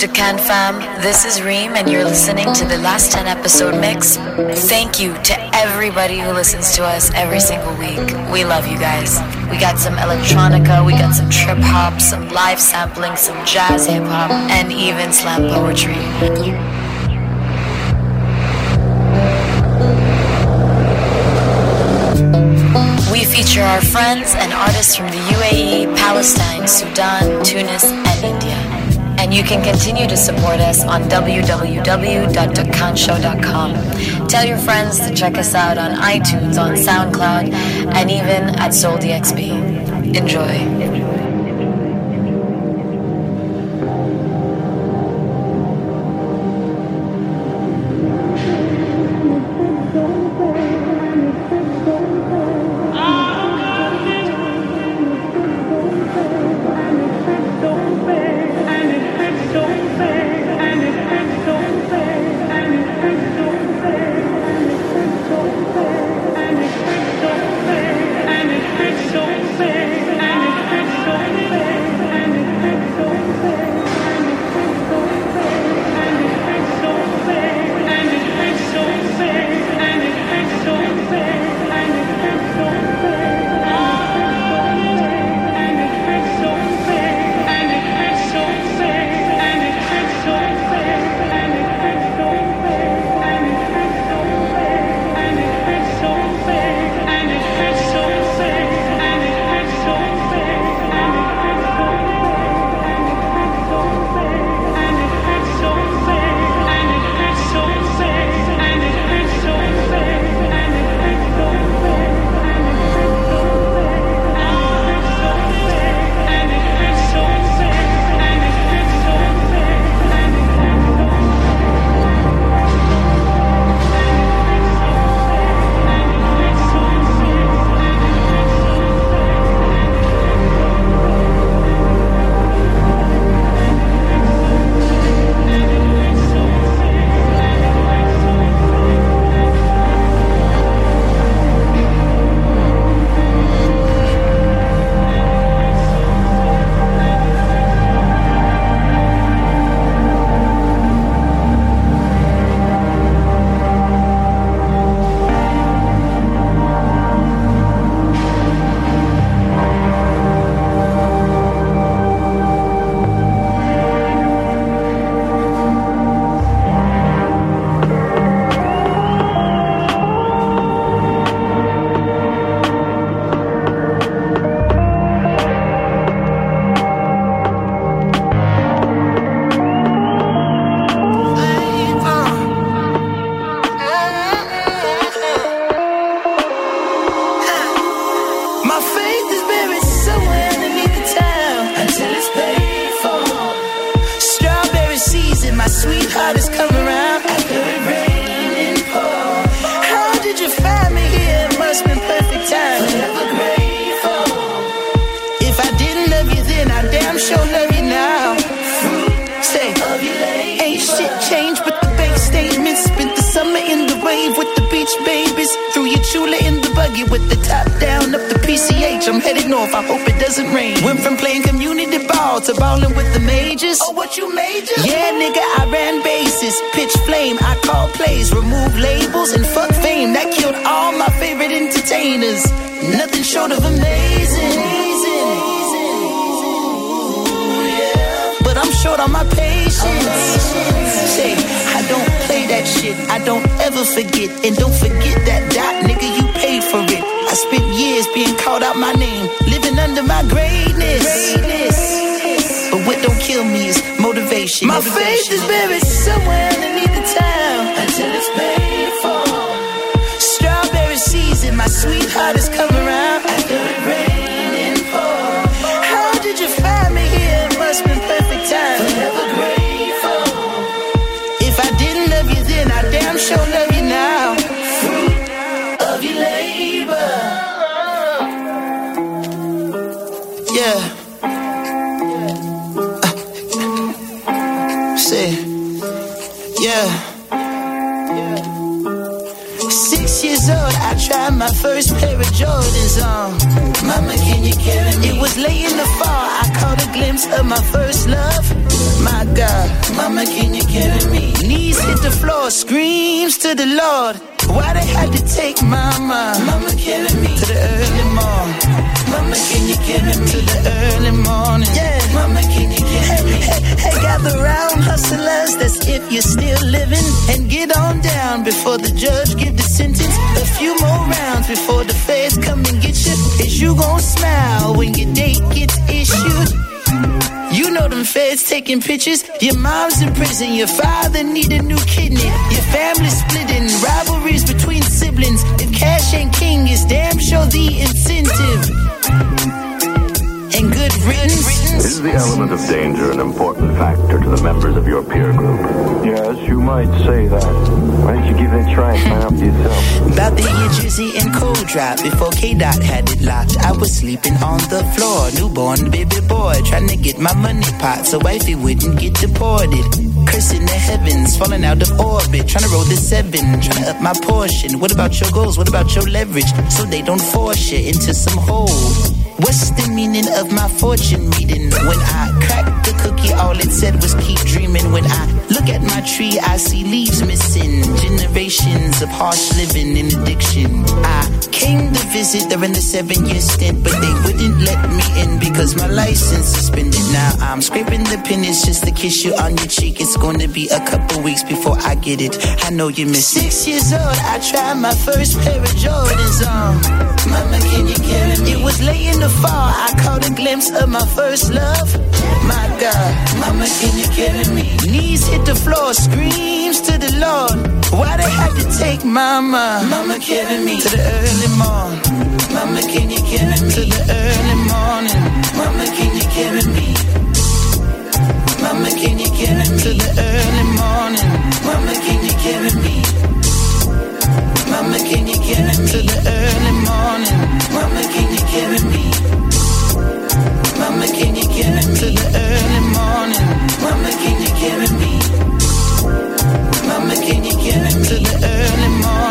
Dukkan Fam? This is Reem, and you're listening to the last 10 episode mix. Thank you to everybody who listens to us every single week. We love you guys. We got some electronica, we got some trip hop, some live sampling, some jazz hip hop, and even slam poetry. We feature our friends and artists from the UAE, Palestine, Sudan, Tunis, and India. And you can continue to support us on www.dukkanshow.com. Tell your friends to check us out on iTunes, on SoundCloud, and even at SoulDXB. Enjoy. Before K Dot had it locked, I was sleeping on the floor. Newborn baby boy, trying to get my money pot so wifey wouldn't get deported. Cursing the heavens, falling out of orbit. Trying to roll the seven, trying to up my portion. What about your goals? What about your leverage? So they don't force you into some hole. What's the meaning of my fortune reading? When I crack the cookie, all it said was keep dreaming. When I look at my tree, I see leaves missing. Generations of harsh living and addiction. I came to visit during the seven year stint, but they wouldn't let me in because my license suspended. Now I'm scraping the pennies just to kiss you on your cheek. It's gonna be a couple weeks before I get it. I know you miss Six years old, I tried my first pair of Jordans on. Mama, can you carry me? It was late in the fall, I caught a glimpse of my first love. My God, Mama, can you carry me? Knees hit the floor, screams to the Lord. Why they had to take Mama? Mama, carry me to the early morning. Mama, can you carry me to the early morning? Mama, can you carry me? Mama, can you carry me to the early morning? Mama, can you carry me? Mama, can you carry me to the early morning? Mama, can you carry me? Mama, can you carry me to the early morning? Mama, can you carry me? Mama, can you carry me to the early morning?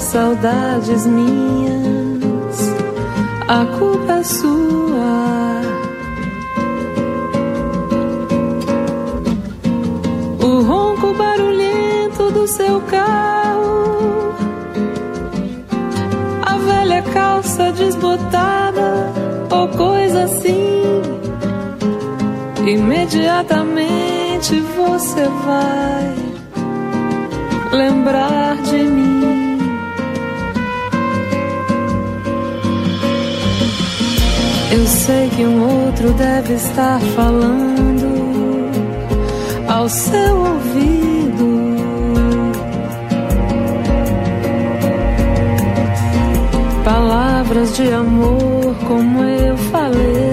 Saudades minhas, a culpa é sua. O ronco barulhento do seu carro, a velha calça desbotada ou coisa assim. Imediatamente você vai lembrar de mim. Eu sei que um outro deve estar falando ao seu ouvido. Palavras de amor, como eu falei,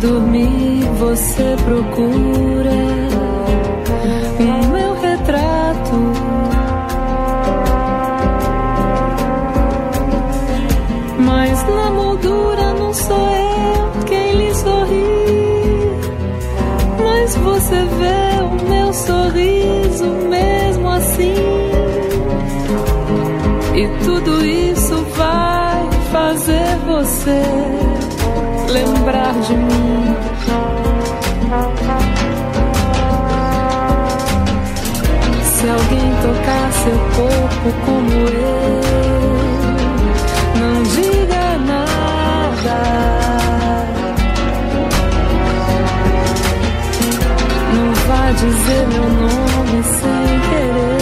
dormir, você procura lembrar de mim. Se alguém tocar seu corpo como eu, não diga nada. Não vá dizer meu nome sem querer.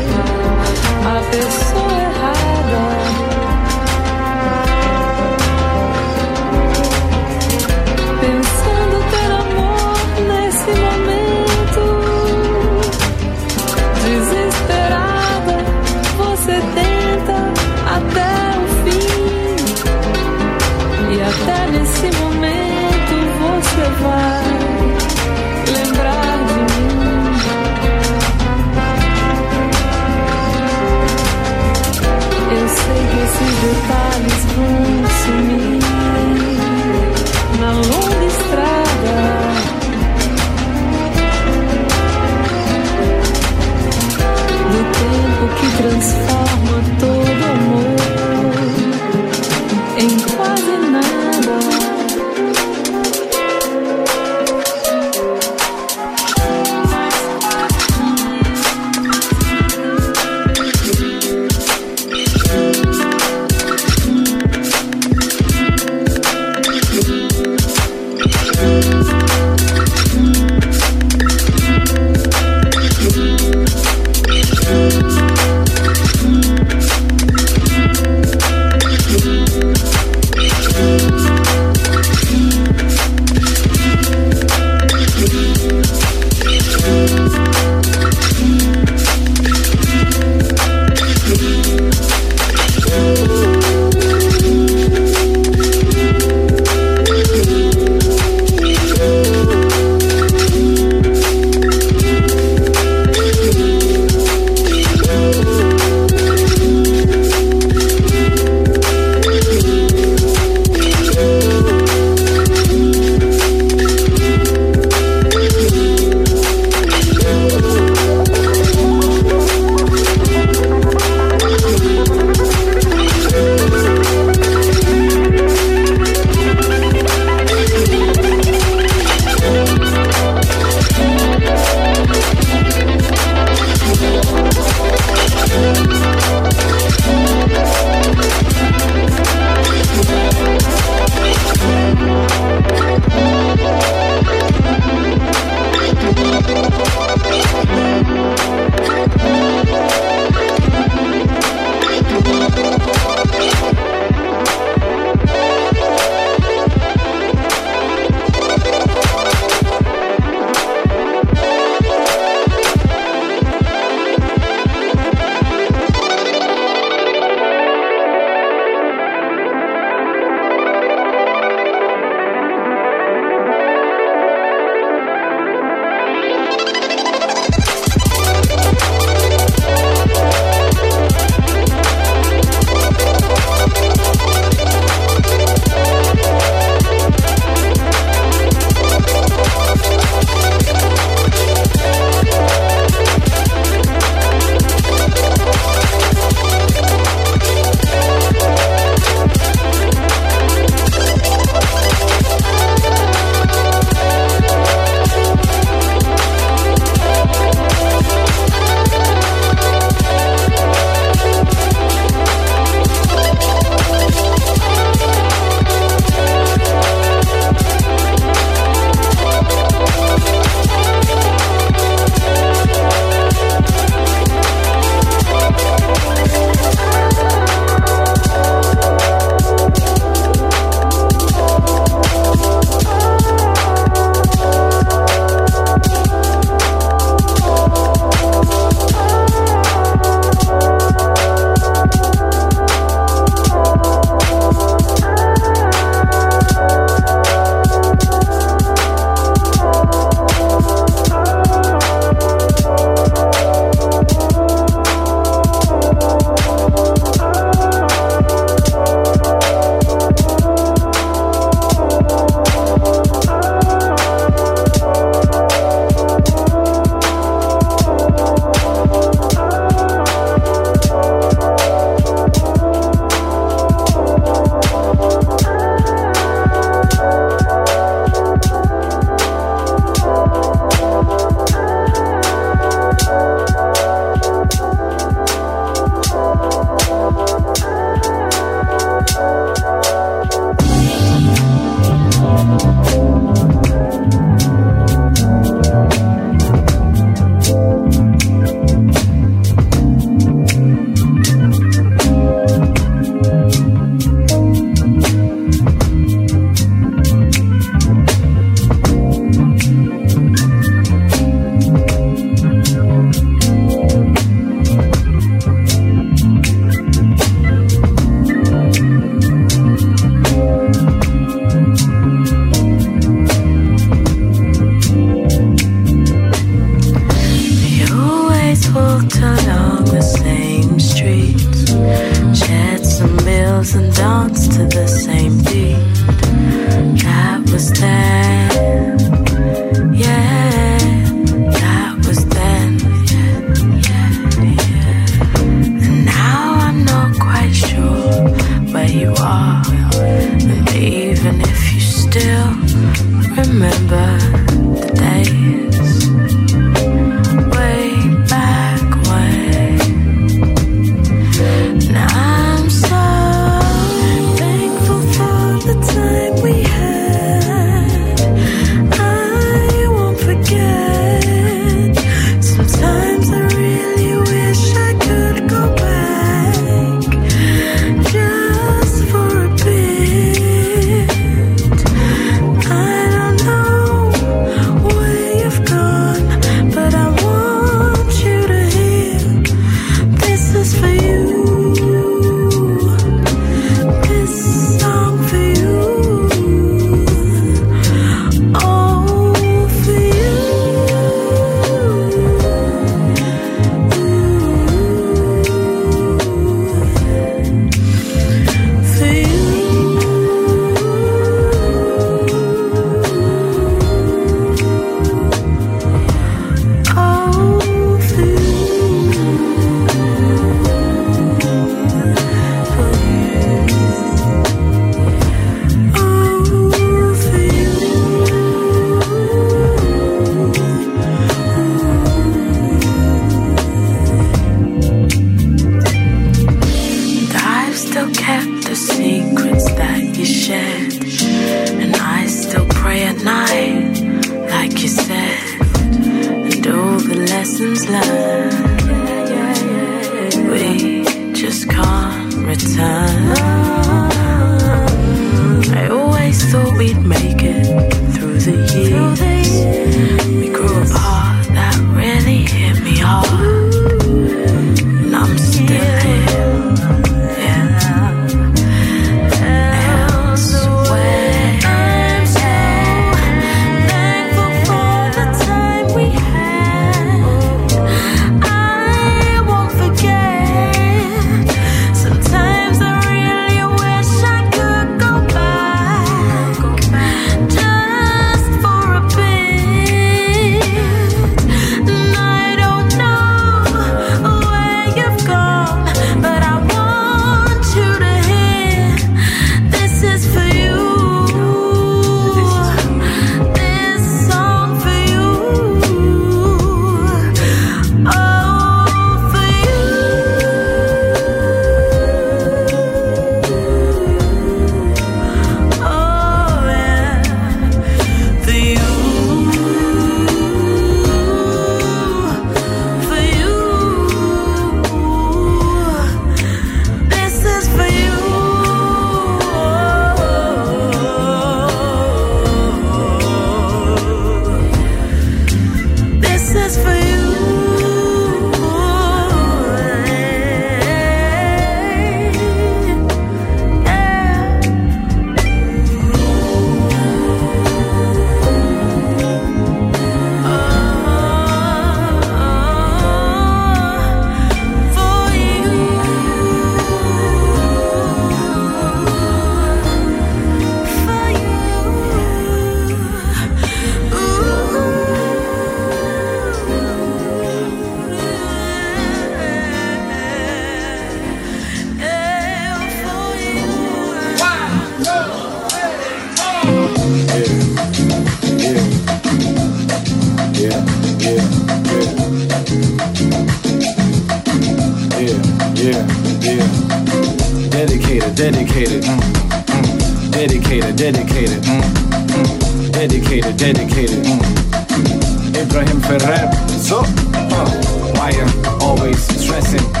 Dedicated, dedicated, mm, mm. dedicated, dedicated. Mm. Ibrahim Ferrer, so, uh, why you always stressing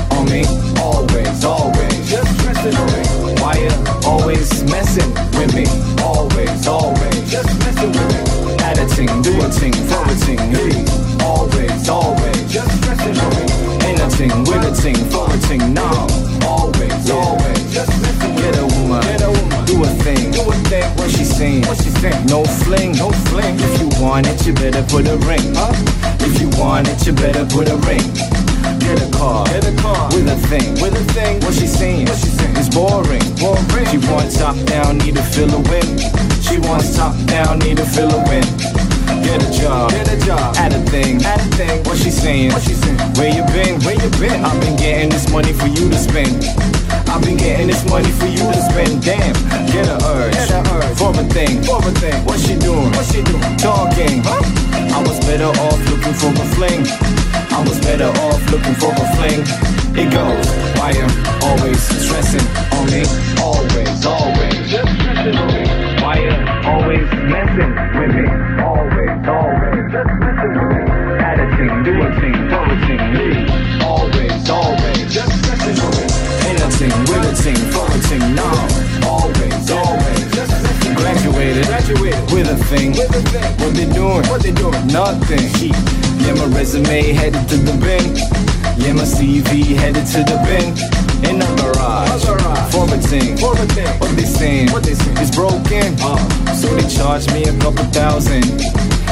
you better put a ring, huh? If you want it, you better put a ring. Get a car, get a car with a thing, with a thing. What she saying? What she saying? It's boring, boring. She wants top down, need to fill a win. She wants top down, need to fill a win. Get a job, get a job, add a thing, add a thing. What she saying? What she saying? Where you been? Where you been? I've been getting this money for you to spend. I've been getting this money for you to spend. Damn, get a urge, get a urge for a thing, for a thing. What she doing? What she doing? Talking, huh? I was better off looking for a fling. I was better off looking for a fling. It goes, why am always stressing on me? Always, always, just stressing on me. Why am always messing with me? Always, always, just Graduated with a thing. With a thing. What they doing? What they doing? Nothing. Yeah, my resume headed to the bin. Yeah, my CV headed to the bin. In a garage, for a thing. For a thing. What they saying? What they saying? It's broken. Uh, so they charge me a couple thousand.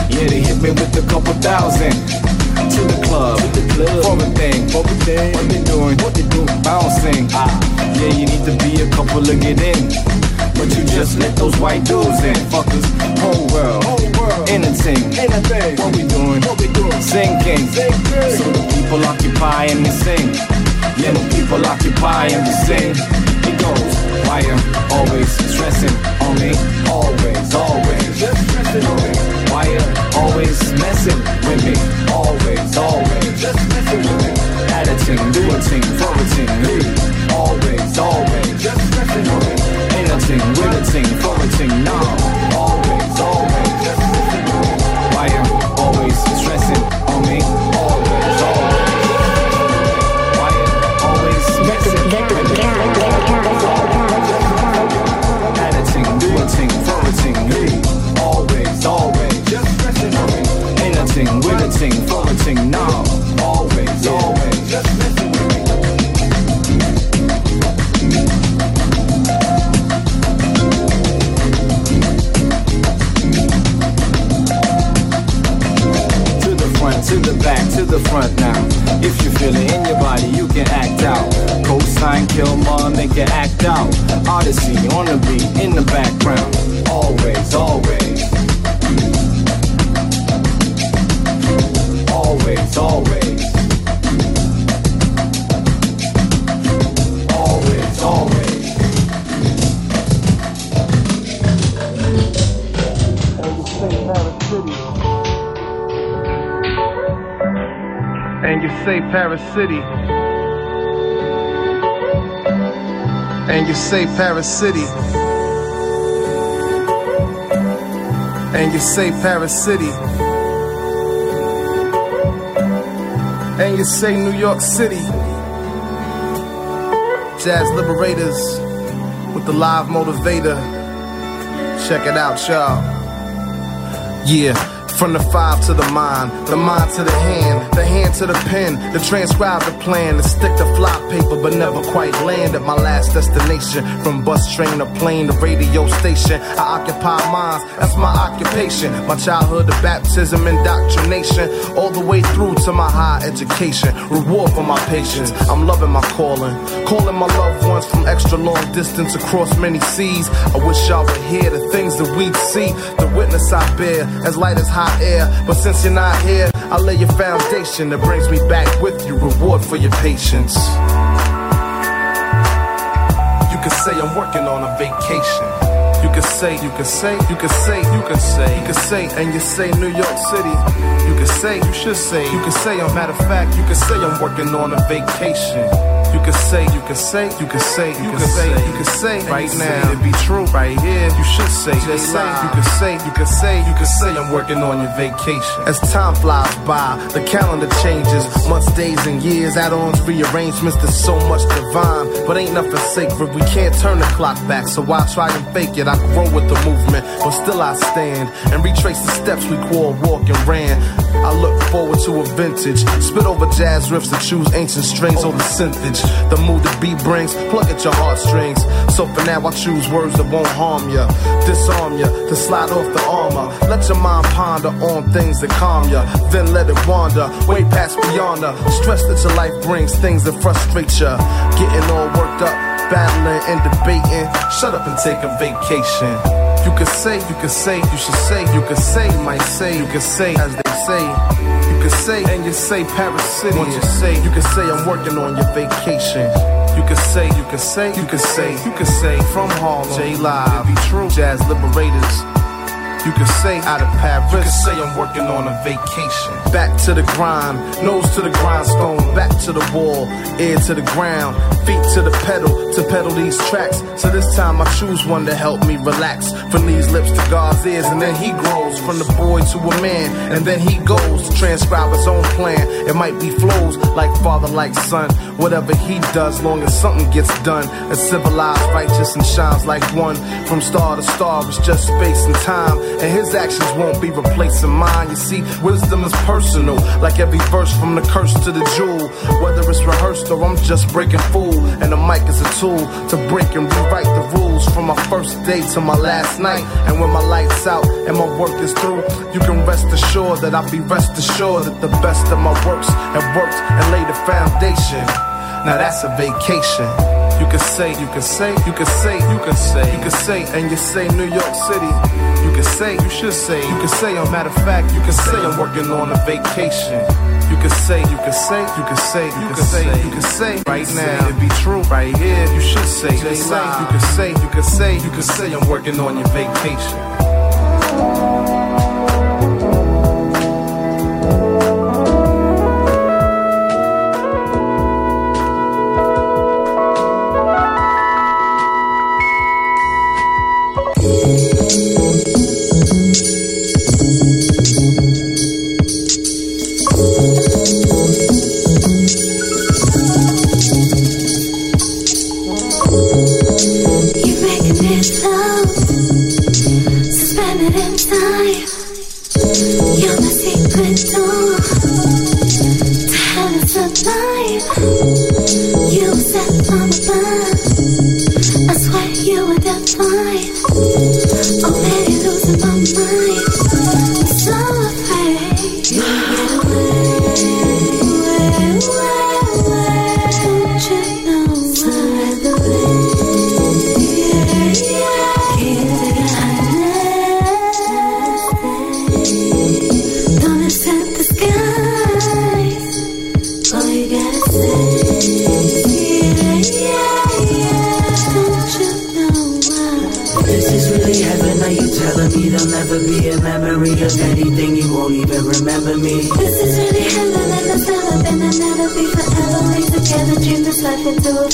Yeah, they hit me with a couple thousand. To the club, to the club, for a thing, for a thing. What they doing? What they doing? Bouncing. Ah, yeah, you need to be a couple to get in. But you just let those white dudes in, fuckers. Whole world, whole world, in a thing, in a thing. What we doing? What we doing? Sinking, sinking. So the people occupy and we sing. Yeah, the people occupy and we sing. It goes, why am always stressing on me? Always, always, just stressing on me. Why am always messing with me? Always, always, just messing with me. Add a ting, do a ting, throw a ting. Always, always, just stressing on me. Ain't a ting, with a ting, throw a ting, no. Always, always, the front now. If you feel it in your body, you can act out. Cosign, kill mom, make it act out. Odyssey on the beat, in the background. Always, always. Always, always. Always, say Paris City. And you say Paris City. And you say Paris City. And you say New York City. Jazz Liberators with the live motivator. Check it out, y'all. Yeah. From the five to the mind, the mind to the hand, hand to the pen, to transcribe the plan, to stick to fly paper, but never quite land at my last destination. From bus, train, to plane, to radio station, I occupy minds, that's my occupation. My childhood to baptism, indoctrination, all the way through to my high education. Reward for my patience, I'm loving my calling. Calling my loved ones from extra long distance across many seas. I wish y'all would hear the things that we'd see, the witness I bear, as light as hot air. But since you're not here, I lay your foundation that brings me back with you. Reward for your patience. You can say I'm working on a vacation. You can say, you can say, you can say, you can say, you can say, and you say New York City. You can say, you should say, you can say, a matter of fact, you can say I'm working on a vacation. You can say, you can say, you can say, you can say, you can say right now. It be true right here. You should say, you can say, you can say, you can say, you can say. I'm working on your vacation. As time flies by, the calendar changes. Months, days, and years. Add-ons, rearrangements. There's so much divine, but ain't nothing sacred. We can't turn the clock back, so why try and fake it? I grow with the movement, but still I stand and retrace the steps we called walk and ran. I look forward to a vintage. Spit over jazz riffs and choose ancient strings over synthage. The mood the beat brings, plug at your heartstrings. So for now, I choose words that won't harm ya, disarm ya, to slide off the armor. Let your mind ponder on things that calm ya, then let it wander, way past beyond the stress that your life brings, things that frustrate ya. Getting all worked up, battling and debating. Shut up and take a vacation. You could say, you could say, you should say, you could say, might say, you could say, as they say. You could say, and you say Paris City. Once you say, you could say I'm working on your vacation. You could say, you could say, you could say, you could say from Harlem, J Live, be true, Jazz Liberators. You can say out of Paris. You could say I'm working on a vacation. Back to the grind, nose to the grindstone, back to the wall, ear to the ground, feet to the pedal to pedal these tracks. So this time I choose one to help me relax. From these lips to God's ears, and then he grows from the boy to a man, and then he goes to transcribe his own plan. It might be flows like father, like son. Whatever he does, long as something gets done. A civilized, righteous, and shines like one. From star to star, it's just space and time and his actions won't be replacing mine. You see, wisdom is personal, like every verse from the curse to the jewel. Whether it's rehearsed or I'm just breaking fool, and the mic is a tool to break and rewrite the rules from my first day to my last night. And when my lights out and my work is through, you can rest assured that I'll be rest assured that the best of my works have worked and laid the foundation. Now that's a vacation. You can say, you can say, you can say, you can say, you can say, and you say New York City. You can say, you should say, you can say, a matter of fact, you can say I'm working on a vacation. You can say, you can say, you can say, you can say, you can say, right now, it be true, right here, you should say, you can say, you can say, you can say, you can say I'm working on your vacation.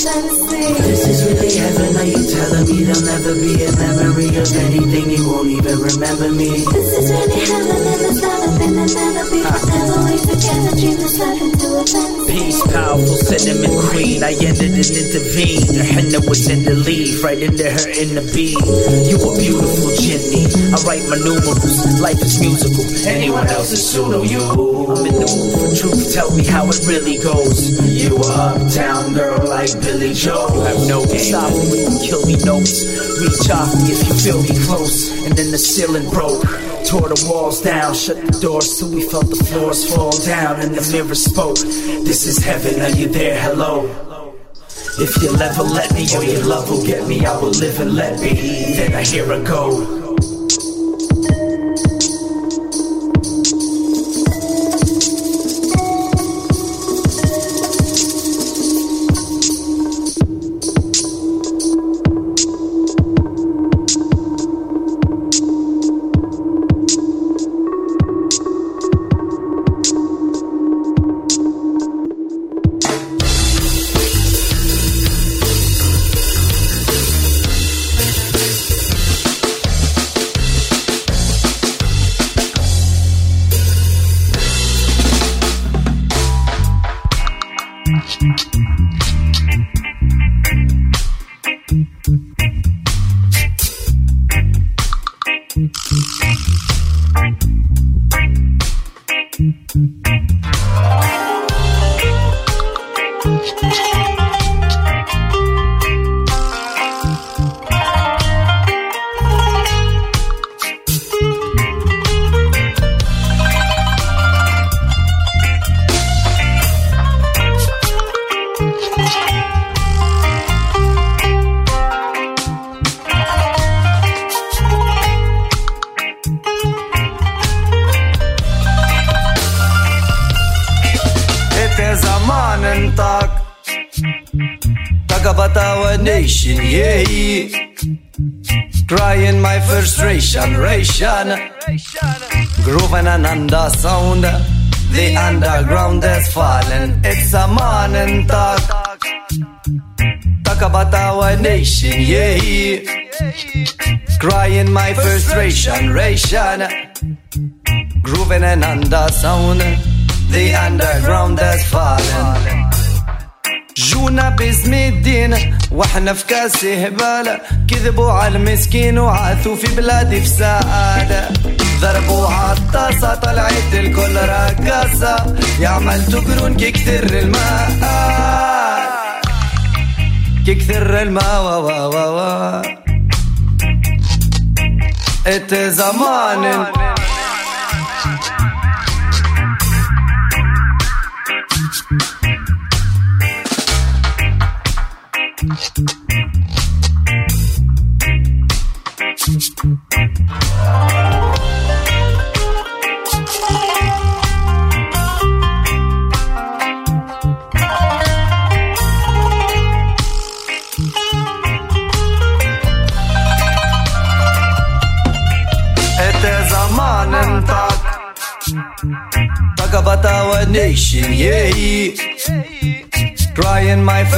This is really heaven. Are you telling me there'll never be a memory of anything? You won't even remember me. This is really heaven and it's never been and never be forever. We together dream this life into a fantasy. Peace, powerful cinnamon queen. I ended and intervened. Her henna was in the leaf, right into her in the beat. You a beautiful Jimmy. I write my numerals. Life is musical. Anyone else is pseudo. You, I'm in the mood for truth. Tell me how it really goes. You a uptown girl like Billy Joel. Have no game. Stop me kill me notes. Reach off me if you feel me close. And then the ceiling broke. Tore the walls down, shut the doors till we felt the floors fall down and the mirror spoke. This is heaven, are you there? Hello. If you'll ever let me or your love will get me, I will live and let be. Then I hear her go. Frustration, ration. Grooving an under sound. The underground has fallen. جونا باسم الدين وإحنا في كاس هبالة كذبوا على المسكين وعاثوا في بلادي في سعادة ضربوا عالطاسة طلعت الكل رقاصة يعمل قرون كي كثر الماء كي كثر الماء وا وا وا وا E te zamanin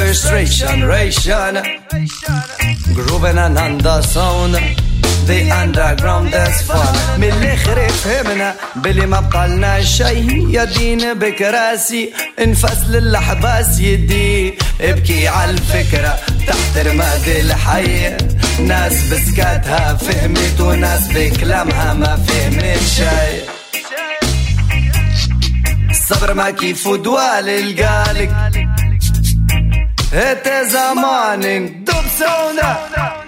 Frustration, ration. Grooving an under sound. The underground is fun. من الآخر فهمنا بلي ما بقالنا شي يا دين بكراسي انفصل الاحباس يدي ابكي على الفكرة تحت رماد الحي ناس بسكاتها فهمت وناس بكلامها ما فهمت شي الصبر ما كيف دوال القالك E te zamanin Dupë se undra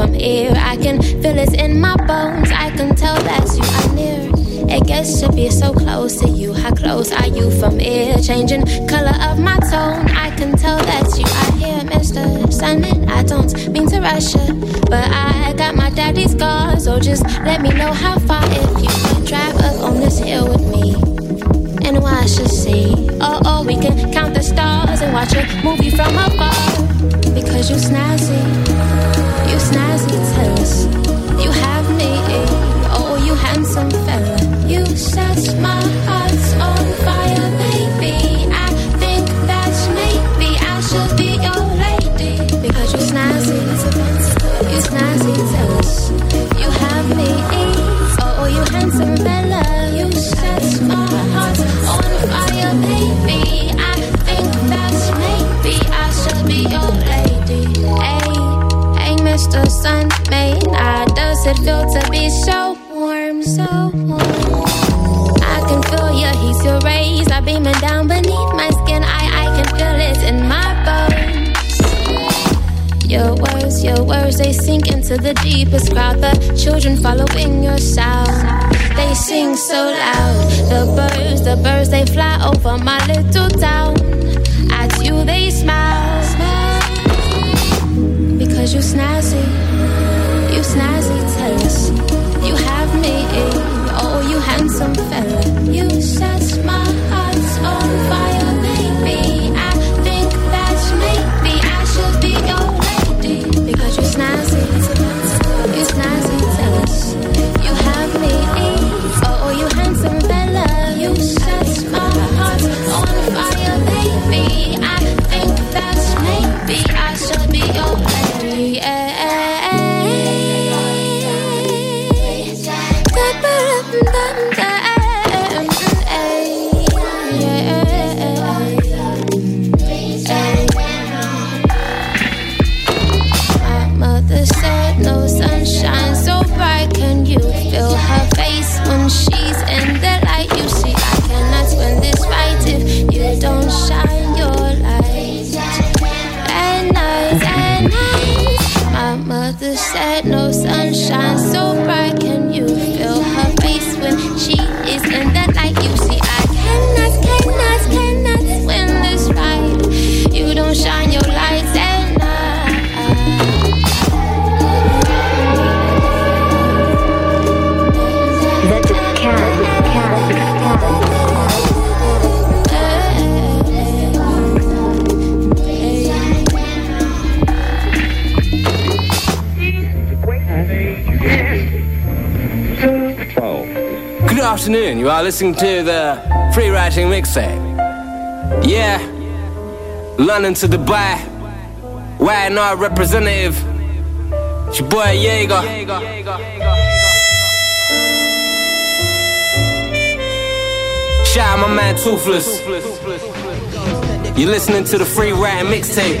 From here? I can feel it in my bones. I can tell that you are near. It gets to be so close to you. How close are you from here? Changing color of my tone. I can tell that you are here, Mr. Sandman. I don't mean to rush you, but I got my daddy's car. So just let me know how far if you could drive up on this hill with me and watch us see. Oh, oh, we can count the stars and watch a movie from afar. Because you're snazzy, Oh, you handsome fella, you snazzy, my us words, they sink into the deepest crowd. The children following your sound. They sing so loud. The birds, the birds, they fly over my little town. At you, they smile. Because you snazzy, you snazzy, us. You have me, afternoon. You are listening to the Free Writing Mixtape. Yeah, London to Dubai. Why not representative? It's your boy Jaeger. Shout out my man Toofless. You're listening to the Free Writing Mixtape.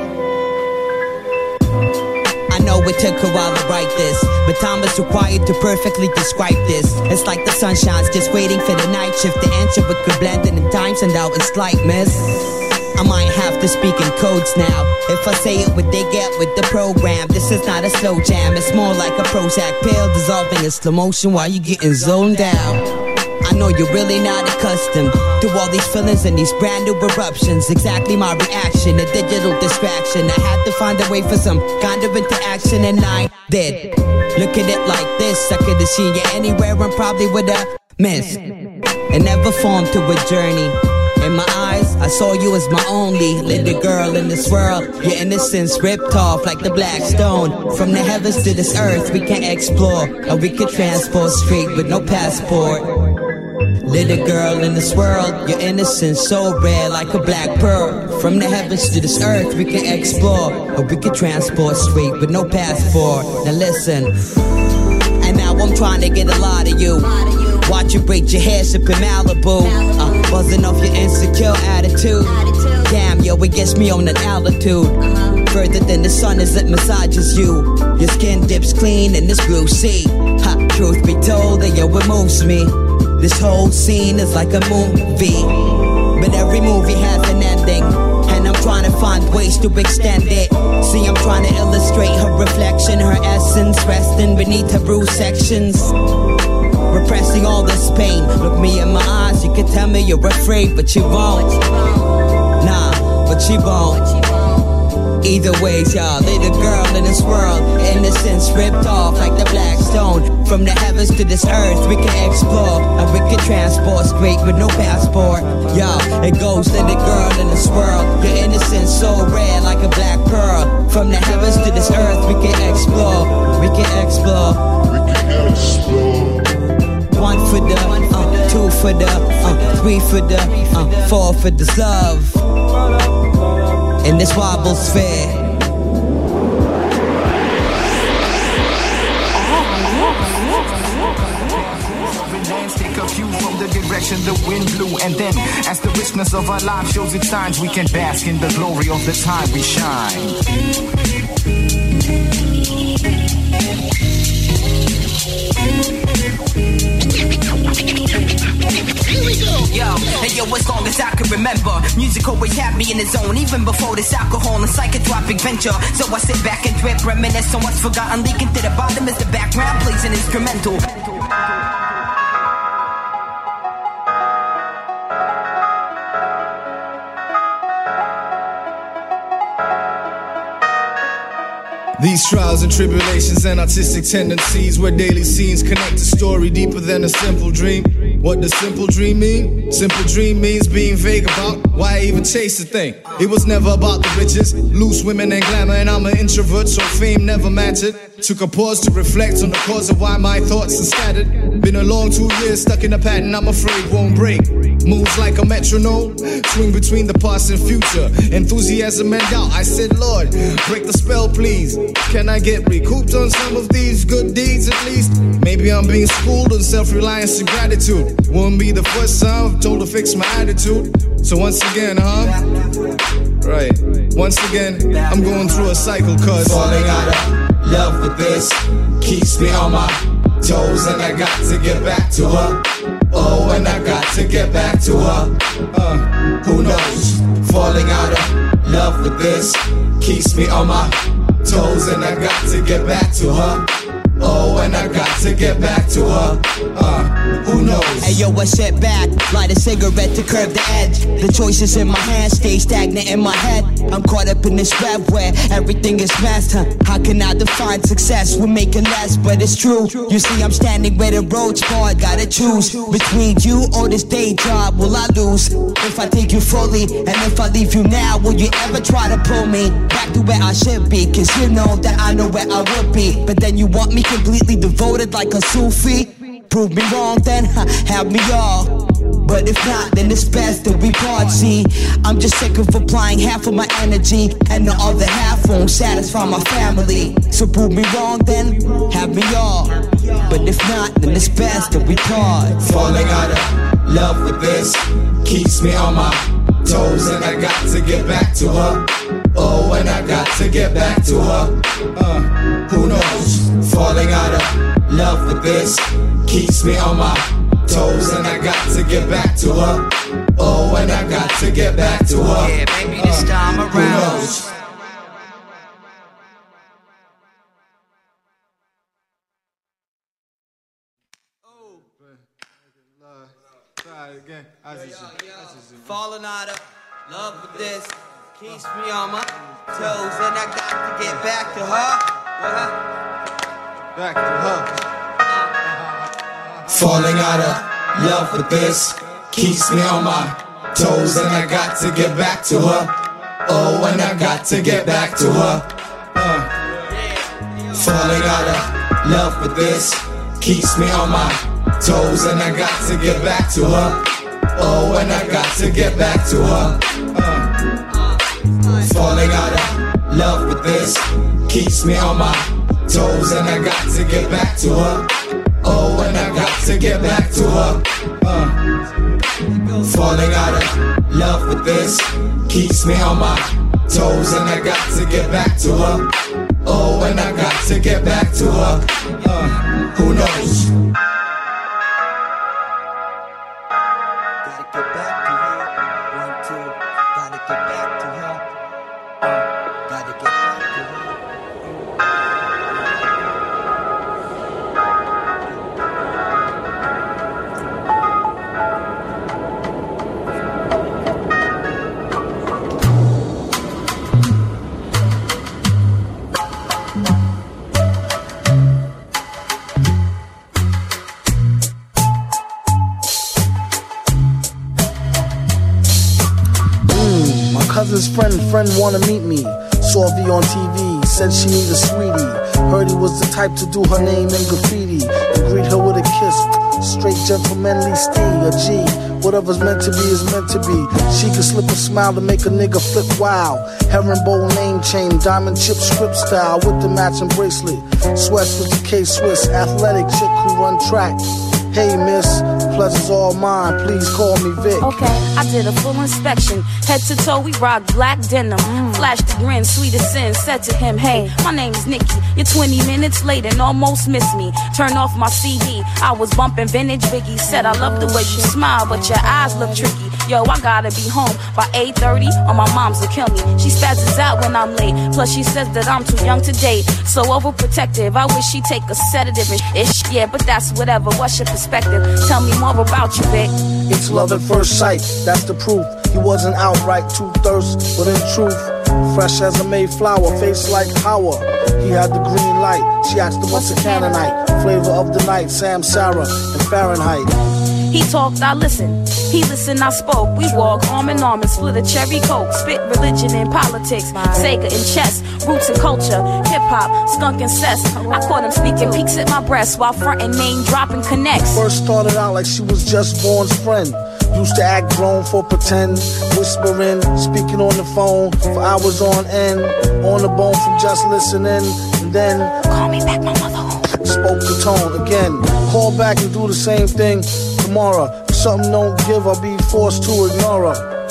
Know it took a while to write this, but time is required to perfectly describe this. It's like the sun shines, just waiting for the night shift. The answer we could blend in the times and out it's like miss. I might have to speak in codes now. If I say it what they get with the program, this is not a slow jam. It's more like a Prozac pill dissolving in slow motion while you're getting zoned out. I know you're really not accustomed to all these feelings and these brand new eruptions. Exactly my reaction, a digital distraction. I had to find a way for some kind of interaction, and I did. Look at it like this I could have seen you anywhere and probably would have missed. It never formed to a journey. In my eyes, I saw you as my only little girl in this world. Your innocence ripped off like the black stone. From the heavens to this earth, we can explore. And we can transport straight with no passport. Little girl in this world, your innocence so rare like a black pearl. From the heavens to this earth, we can explore. Or we can transport straight with no passport. Now listen. And now I'm trying to get a lot of you. Watch you break your hair sipping Malibu. Uh, buzzing off your insecure attitude. Damn, yo, it gets me on an altitude. Further than the sun as it massages you. Your skin dips clean in this groove sea. Ha, truth be told, and yo, it moves me. This whole scene is like a movie. But every movie has an ending. And I'm trying to find ways to extend it. See, I'm trying to illustrate her reflection, her essence, resting beneath her bruised sections. Repressing all this pain. Look me in my eyes, you can tell me you're afraid, but you won't. Nah, but you won't. Either ways, y'all, little girl in this world, innocence ripped off like the black stone. From the heavens to this earth, we can explore and we can transport straight with no passport. Y'all, it goes little girl in this world, your innocence so rare like a black pearl. From the heavens to this earth, we can explore, we can explore. We can explore. One for the, uh, two for the, uh, three for the, uh, four for this love. In this wobble sphere. The wind blew, and then, as the richness of our life shows its signs, we can bask in the glory of the time we shine. Yo, yo, as long as I can remember, music always had me in the zone, even before this alcohol and psychotropic venture. So I sit back and drip, reminisce on what's forgotten, leaking to the bottom as the background plays an instrumental. These trials and tribulations and artistic tendencies where daily scenes connect a story deeper than a simple dream. What does simple dream mean? Simple dream means being vague about why I even chase a thing. It was never about the riches, loose women and glamour, and I'm an introvert, so fame never mattered. Took a pause to reflect on the cause of why my thoughts are scattered. Been a long two years stuck in a pattern I'm afraid won't break. Moves like a metronome, swing between the past and future. Enthusiasm and doubt. I said, Lord, break the spell, please. Can I get recouped on some of these good deeds at least? Maybe I'm being schooled on self reliance and gratitude. Won't be the first time I'm told to fix my attitude. So once again, huh? Right. Once again, I'm going through a cycle, cause Falling out of love with this keeps me on my toes, and I got to get back to her. Oh, and I got to get back to her. Uh, who knows? Falling out of love with this keeps me on my toes, and I got to get back to her. Oh, and I got to get back to her. Uh, who knows? Hey yo, I sit back, light a cigarette to curb the edge. The choices in my hands stay stagnant in my head. I'm caught up in this web where everything is. Huh? How can I define success? We're making less, but it's true. You see, I'm standing where the road's hard. Gotta choose between you or this day job. Will I lose if I take you fully? And if I leave you now, will you ever try to pull me back to where I should be? Cause you know that I know where I would be. But then you want me completely devoted like a Sufi. Prove me wrong, then huh, have me all. But if not, then it's best that we part. See, I'm just sick of applying half of my energy, and the other half won't satisfy my family. So prove me wrong, then have me all. But if not, then it's best that we part. Falling out of love with this keeps me on my toes, and I got to get back to her. Oh, and I got to get back to her. Uh, who knows? Falling out of love with this keeps me on my toes, and I got to get back to her. Oh, and I got to get back to her. Yeah, maybe this uh, time Who around. knows? Try it again. Falling out of love with this keeps me on my toes, and I got to get back to her. Uh-huh. Back to her. Falling out of love with this keeps me on my toes and I got to get back to her. Oh, and I got to get back to her. Uh, falling out of love with this keeps me on my toes and I got to get back to her. Oh, and I got to get back to her. Uh, falling out of love with this keeps me on my toes and I got to get back to her. Oh, and I got to get back to her. Uh, falling out of love with this keeps me on my toes and I got to get back to her. Oh, and I got to get back to her. Uh, who knows? Cousin's friend friend wanna meet me. Saw V on TV, said she need a sweetie. Heard he was the type to do her name in graffiti and greet her with a kiss. Straight gentlemanly stee, a G. Whatever's meant to be is meant to be. She could slip a smile to make a nigga flip wild. Herringbone name chain, diamond chip script style with the matching bracelet. Sweats with the K Swiss, athletic chick who run track. Hey miss, pleasure's all mine. Please call me Vic. Okay, I did a full inspection. Head to toe, we rock black denim. Flashed the grin, sweet as sin. Said to him, Hey, my name's Nikki. You're 20 minutes late and almost missed me. Turn off my CD. I was bumping vintage Biggie. Said, I love the way you smile, but your eyes look tricky. Yo, I gotta be home by 8:30, or my mom's will kill me. She spazzes out when I'm late. Plus, she says that I'm too young to date. So overprotective. I wish she'd take a sedative and ish. Yeah, but that's whatever. What's your perspective? Tell me more about you, Vic. It's love at first sight, that's the proof. He wasn't outright too thirst, but in truth, fresh as a Mayflower, face like power. He had the green light. She asked him what's a Canaanite, flavor of the night, Samsara and Fahrenheit. He talked, I listened. He listened, I spoke. We walk arm in arm and split a cherry coke. Spit religion and politics, Sega and chess, roots and culture, hip hop, skunk and cess. I caught him sneaking peeks at my breast while fronting name dropping connects. First started out like she was just born's friend. Used to act grown for pretend, whispering, speaking on the phone for hours on end, on the bone from just listening, and then call me back, my mother. Spoke the tone again. Call back and do the same thing tomorrow. If something don't give, I'll be forced to ignore her.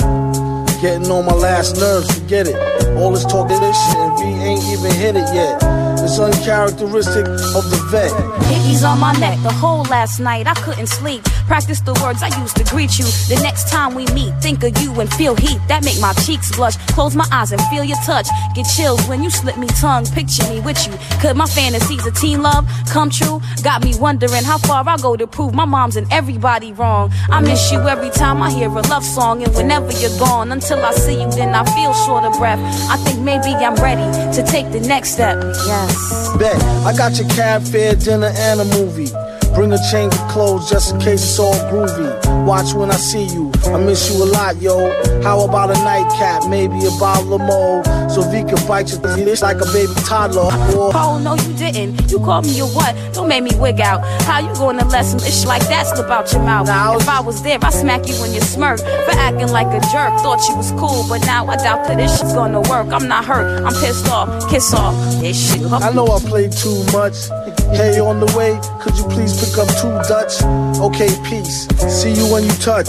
Getting on my last nerves, forget it. All this talk of this shit, and V ain't even hit it yet. It's uncharacteristic of the vet. Hickeys on my neck the whole last night. I couldn't sleep. Practice the words I used to greet you. The next time we meet, think of you and feel heat that make my cheeks blush. Close my eyes and feel your touch. Get chills when you slip me tongue. Picture me with you. Could my fantasies of teen love come true? Got me wondering how far I go to prove my mom's and everybody wrong. I miss you every time I hear a love song, and whenever you're gone, until I see you, then I feel short of breath. I think maybe I'm ready to take the next step. Yes. Bet, I got your cab fare, dinner, and a movie. Bring a change of clothes just in case it's all groovy. Watch when I see you. I miss you a lot, yo. How about a nightcap? Maybe a bottle of mold. So V can bite your bitch like a baby toddler. Or Oh no, you didn't. You called me a what? Don't make me wig out. How you gonna let some ish like that slip out your mouth? if I was there, I'd smack you when you smirk for acting like a jerk. Thought you was cool, but now I doubt that this shit's gonna work. I'm not hurt. I'm pissed off. Kiss off. This shit. I know I played too much. Hey, on the way, could you please pick up two Dutch? Okay, peace. See you when you touch.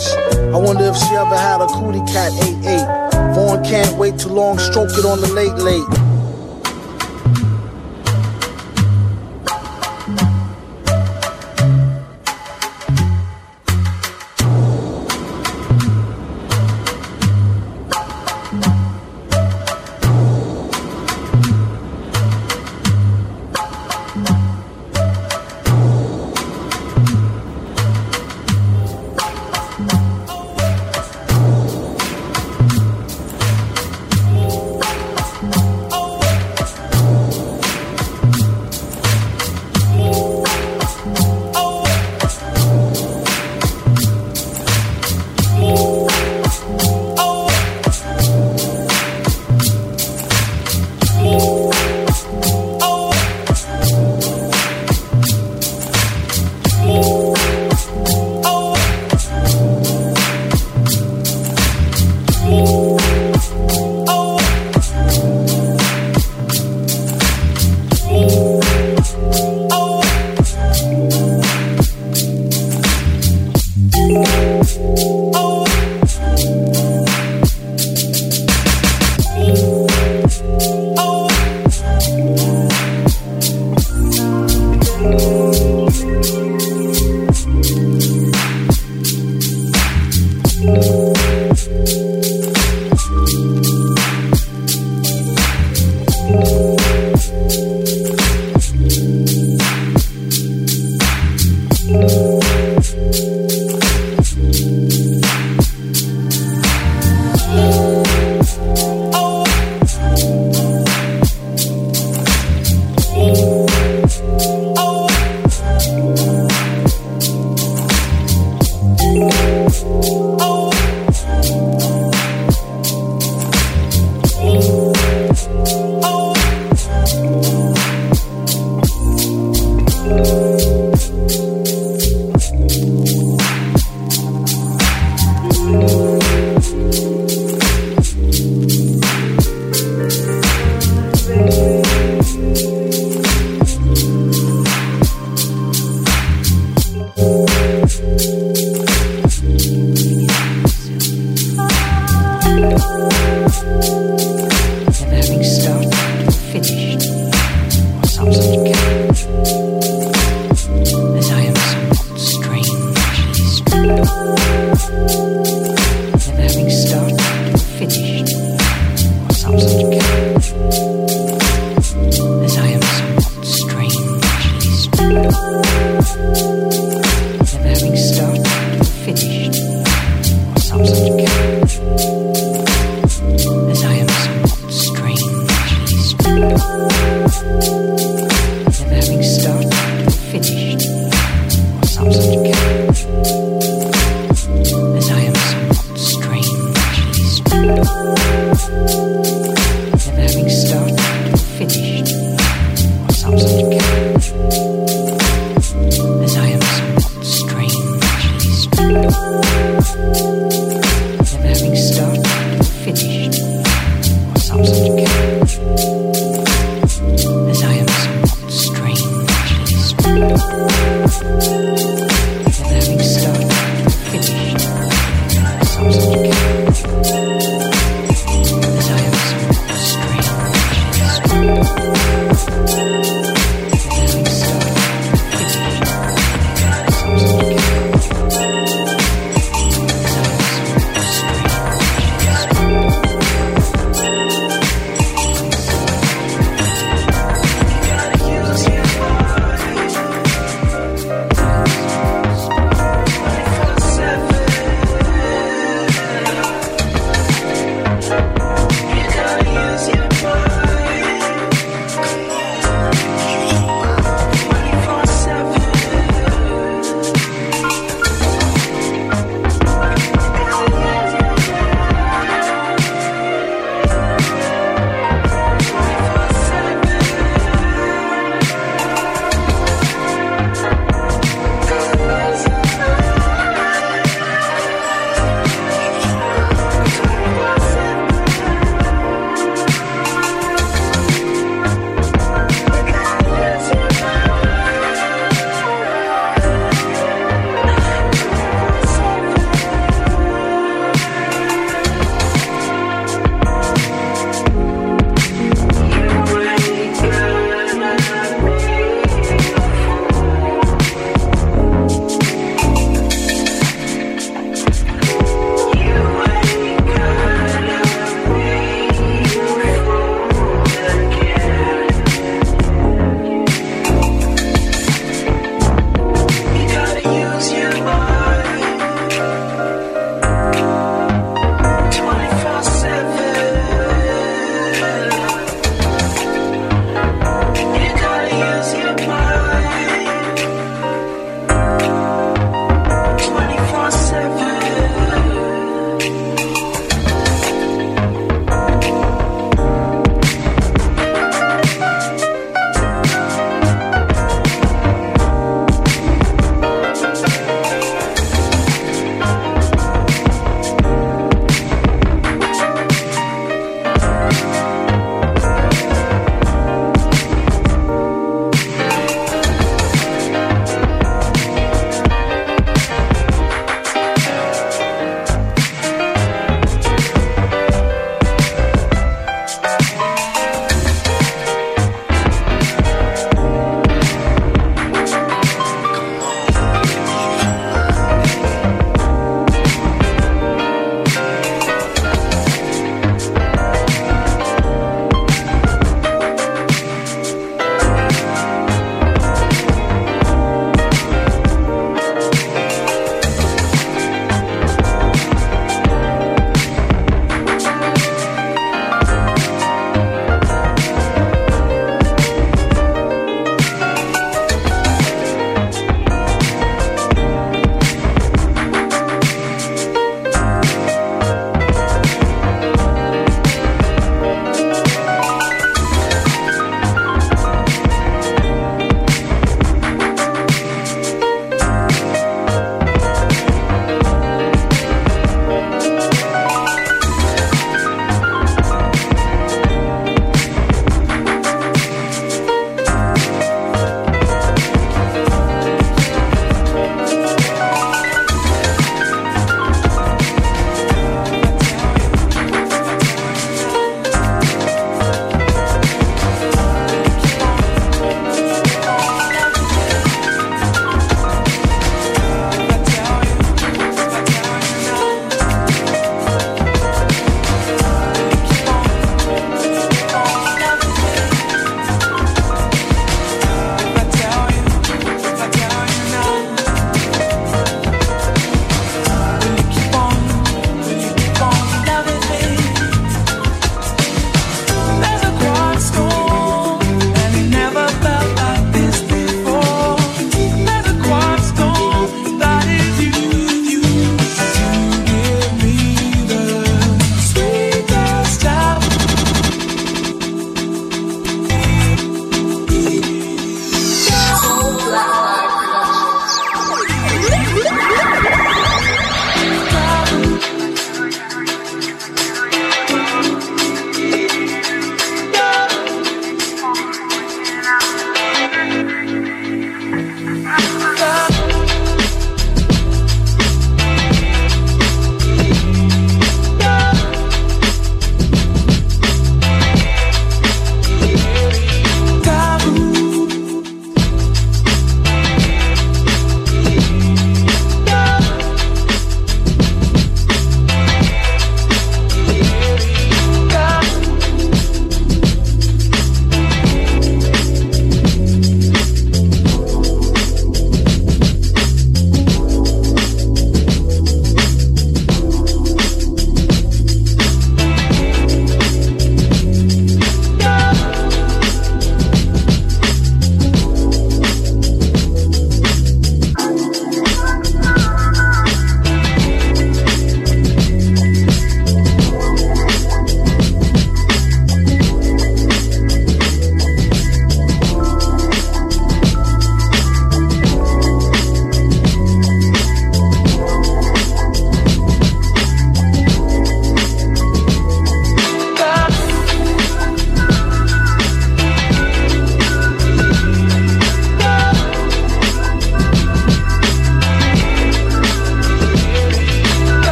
I wonder if she ever had a cootie cat 8-8. Vaughn can't wait too long, stroke it on the late late.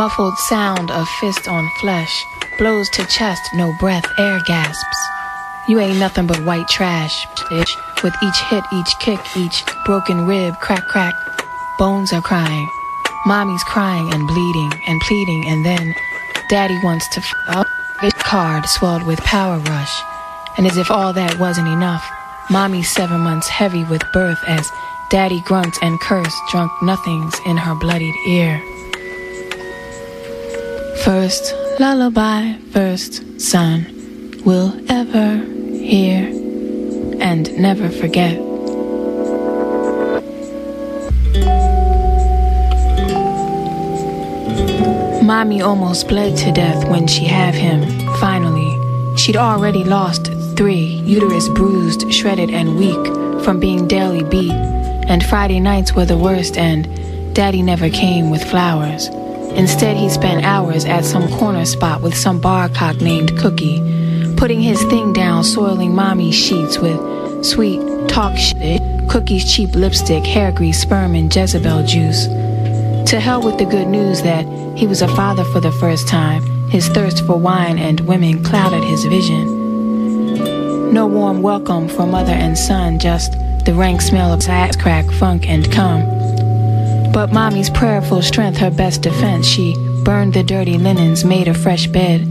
Muffled sound of fist on flesh, blows to chest, no breath, air gasps. You ain't nothing but white trash, bitch. With each hit, each kick, each broken rib, crack, crack. Bones are crying. Mommy's crying and bleeding and pleading, and then daddy wants to f up. His card swelled with power rush. And as if all that wasn't enough, mommy's seven months heavy with birth as daddy grunts and curse drunk nothings in her bloodied ear. First lullaby, first son, will ever hear and never forget. Mommy almost bled to death when she have him, finally. She'd already lost three, uterus bruised, shredded, and weak from being daily beat. And Friday nights were the worst, and Daddy never came with flowers. Instead, he spent hours at some corner spot with some bar cock named Cookie, putting his thing down, soiling Mommy's sheets with sweet talk shit, Cookie's cheap lipstick, hair grease, sperm, and Jezebel juice. To hell with the good news that he was a father for the first time. His thirst for wine and women clouded his vision. No warm welcome for mother and son, just the rank smell of ass crack, funk, and cum. But mommy's prayerful strength, her best defense, she burned the dirty linens, made a fresh bed,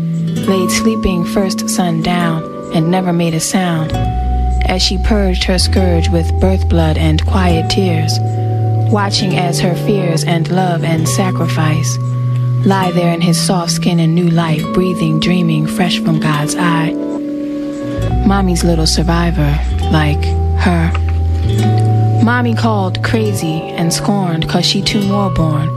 laid sleeping first son down, and never made a sound. As she purged her scourge with birth blood and quiet tears, watching as her fears and love and sacrifice lie there in his soft skin and new life, breathing, dreaming, fresh from God's eye. Mommy's little survivor, like her. Mommy called crazy and scorned cause she two more born.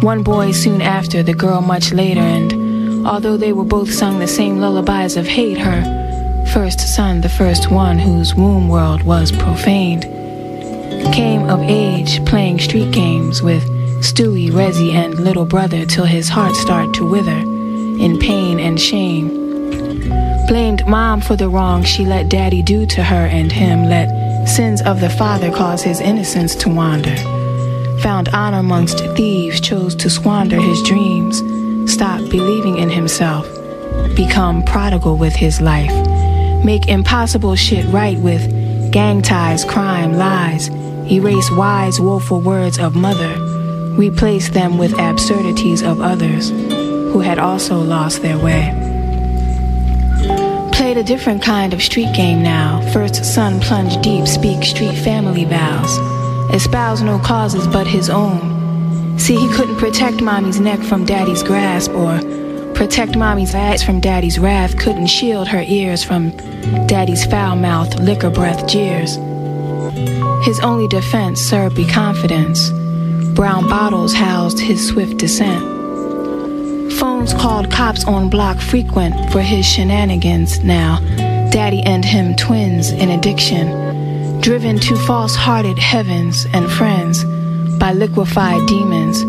One boy soon after, the girl much later, and although they were both sung the same lullabies of hate, her first son, the first one whose womb world was profaned, came of age playing street games with Stewie, Rezzy, and little brother till his heart started to wither in pain and shame. Blamed mom for the wrong she let daddy do to her and him, let sins of the father cause his innocence to wander. Found honor amongst thieves, chose to squander his dreams, stop believing in himself, become prodigal with his life, make impossible shit right with gang ties, crime, lies, erase wise, woeful words of mother, replace them with absurdities of others who had also lost their way. Played a different kind of street game now. First son plunged deep, speak street family vows. Espouse no causes but his own. See, he couldn't protect mommy's neck from daddy's grasp or protect mommy's ass from daddy's wrath, couldn't shield her ears from daddy's foul mouthed, liquor breath jeers. His only defense, syrupy confidence. Brown bottles housed his swift descent. Phones called cops on block frequent for his shenanigans now. Daddy and him twins in addiction, driven to false hearted heavens and friends by liquefied demons,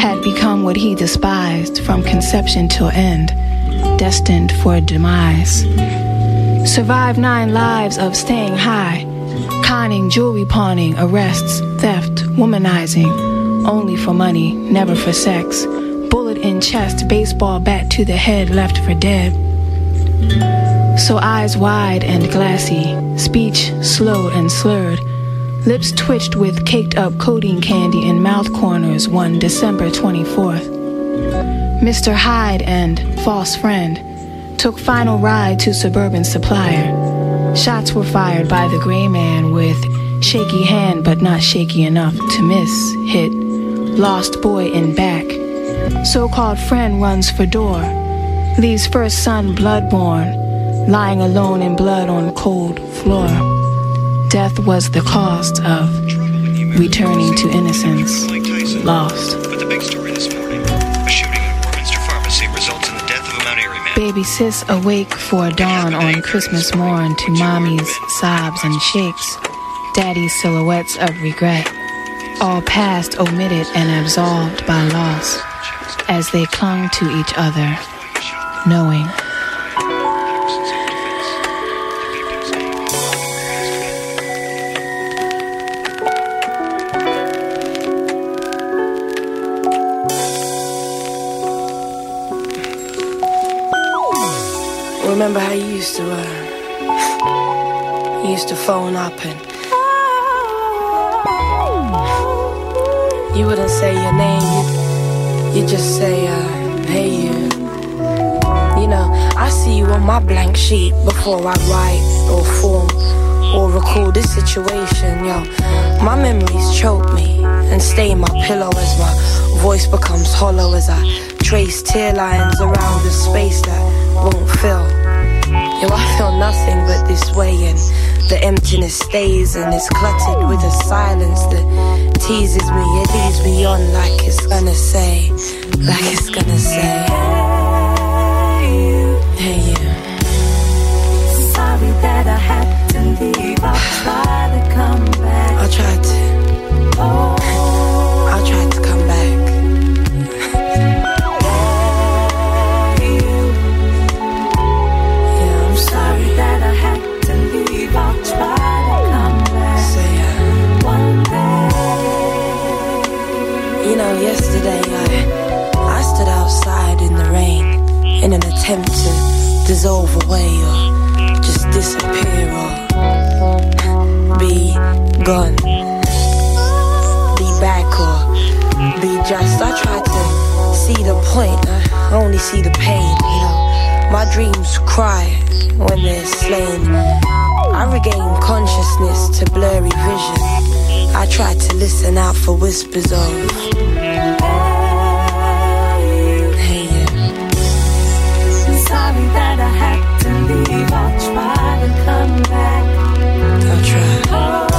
had become what he despised from conception till end, destined for demise. Survived nine lives of staying high, conning, jewelry pawning, arrests, theft, womanizing, only for money, never for sex. In chest, baseball bat to the head, left for dead. So eyes wide and glassy, speech slow and slurred, lips twitched with caked up codeine candy in mouth corners one December 24th. Mr. Hyde and false friend took final ride to suburban supplier. Shots were fired by the gray man with shaky hand but not shaky enough to miss. Hit lost boy in back. So-called friend runs for door. Leaves first son bloodborne, lying alone in blood on cold floor. Death was the cost of returning to innocence. Lost. Baby sis awake for dawn on Christmas morn to mommy's sobs and shakes, daddy's silhouettes of regret, all past, omitted, and absolved by loss, as they clung to each other, knowing. Remember how you used to, you used to phone up and You wouldn't say your name. You'd you just say, uh, "Hey you." You know, I see you on my blank sheet before I write or form or recall this situation. Yo, my memories choke me and stain my pillow as my voice becomes hollow as I trace tear lines around the space that won't fill. Yo, I feel nothing but this way, and the emptiness stays, and it's cluttered with a silence that teases me. It leads me on like it's gonna say, like it's gonna say, Hey, you. Sorry that I had to leave. I'll try to come back. I tried to. Oh. I tried to come to dissolve away or just disappear or be gone, be back or be just. I try to see the point. I only see the pain. You know, my dreams cry when they're slain. I regain consciousness to blurry vision. I try to listen out for whispers of leave. I'll try to come back. I'll try. I'll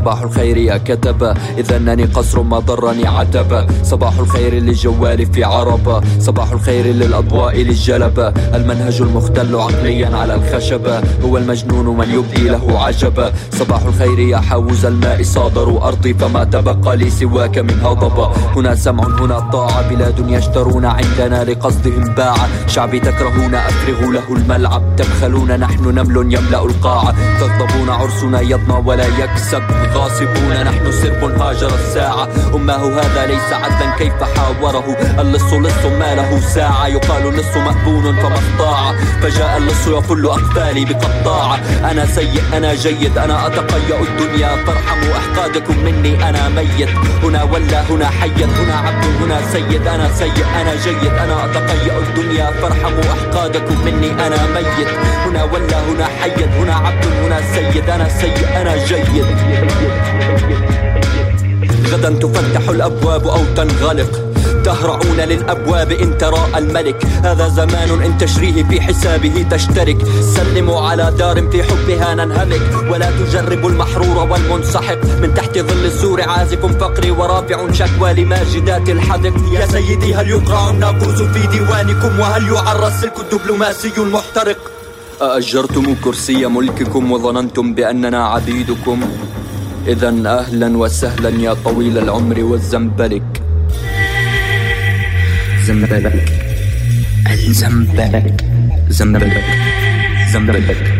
صباح الخير يا كذبة إذا أنني قصر ما ضرني عتبة صباح الخير للجوال في عربة صباح الخير للأضواء للجلبة المنهج المختل عقليا على الخشبة هو المجنون من يبدي له عجبا صباح الخير يا حوز الماء صادروا أرضي. فما تبقى لي سواك من هضبة هنا سمع هنا طاعة. بلاد يشترون عندنا لقصدهم باعة شعبي تكرهون أفرغوا له الملعب. تبخلون نحن نمل يملأ القاعة تغضبون عرسنا يضنى ولا يكسب. غاصبون نحن سرب هاجر الساعة. أمه هذا ليس عدلا كيف حاوره؟ اللص لص ما له ساعة. يقال اللص مأبون فما فجاء اللص يفل أقفالي بقطاعة أنا سيء أنا جيد أنا أتقيأ الدنيا. فارحموا أحقادكم مني أنا ميت. هنا ولا هنا حيا هنا عبد هنا سيد. أنا سيء أنا جيد أنا أتقيأ الدنيا. فارحموا أحقادكم مني أنا ميت. هنا ولا هنا حيا هنا عبد هنا سيد. أنا سيء أنا جيد. غدا تفتح الأبواب أو تنغلق. تهرعون للأبواب إن تراءى الملك. هذا زمان إن تشريه في حسابه تشترك. سلموا على دار في حبها ننهمك. ولا تجربوا المحرور والمنسحق. من تحت ظل السور عازف فقري ورافع شكوى لماجدات الحدق. يا سيدي هل يقرع الناقوس في ديوانكم؟ وهل يعرى السلك الدبلوماسي المحترق؟ أأجرتم كرسي ملككم وظننتم بأننا عبيدكم. إذا أهلا وسهلا يا طويل العمر والزنبلك زنبلك الزنبلك زنبلك زنبلك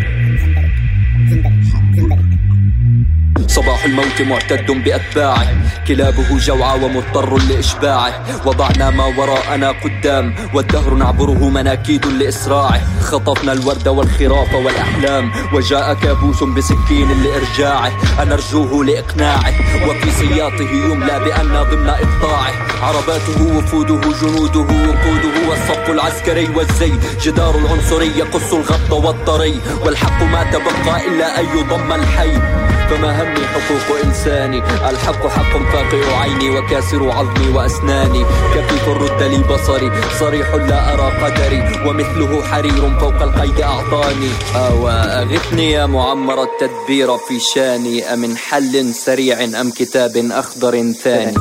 صباح الموت معتد بأتباعه. كلابه جوعى ومضطر لإشباعه. وضعنا ما وراءنا قدام والدهر نعبره مناكيد لإسراعه. خطفنا الورد والخراف والأحلام وجاء كابوس بسكين لإرجاعه. أنرجوه لإقناعه وفي سياطه يملى بأن ضمن إقطاعه عرباته وفوده جنوده وقوده والصف العسكري والزي. جدار العنصري يقص الغط والطري والحق ما تبقى إلا أن يضم الحي. فما همي حقوق إنساني الحق حق فاقع عيني وكاسر عظمي وأسناني. كفيف رد لي بصري. صريح لا أرى قدري. ومثله حرير فوق القيد أعطاني. أو أغثني يا معمر التدبير في شاني. أمن حل سريع أم كتاب أخضر ثاني.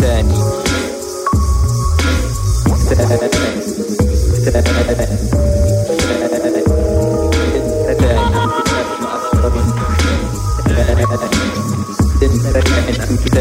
ثاني. ثاني. Till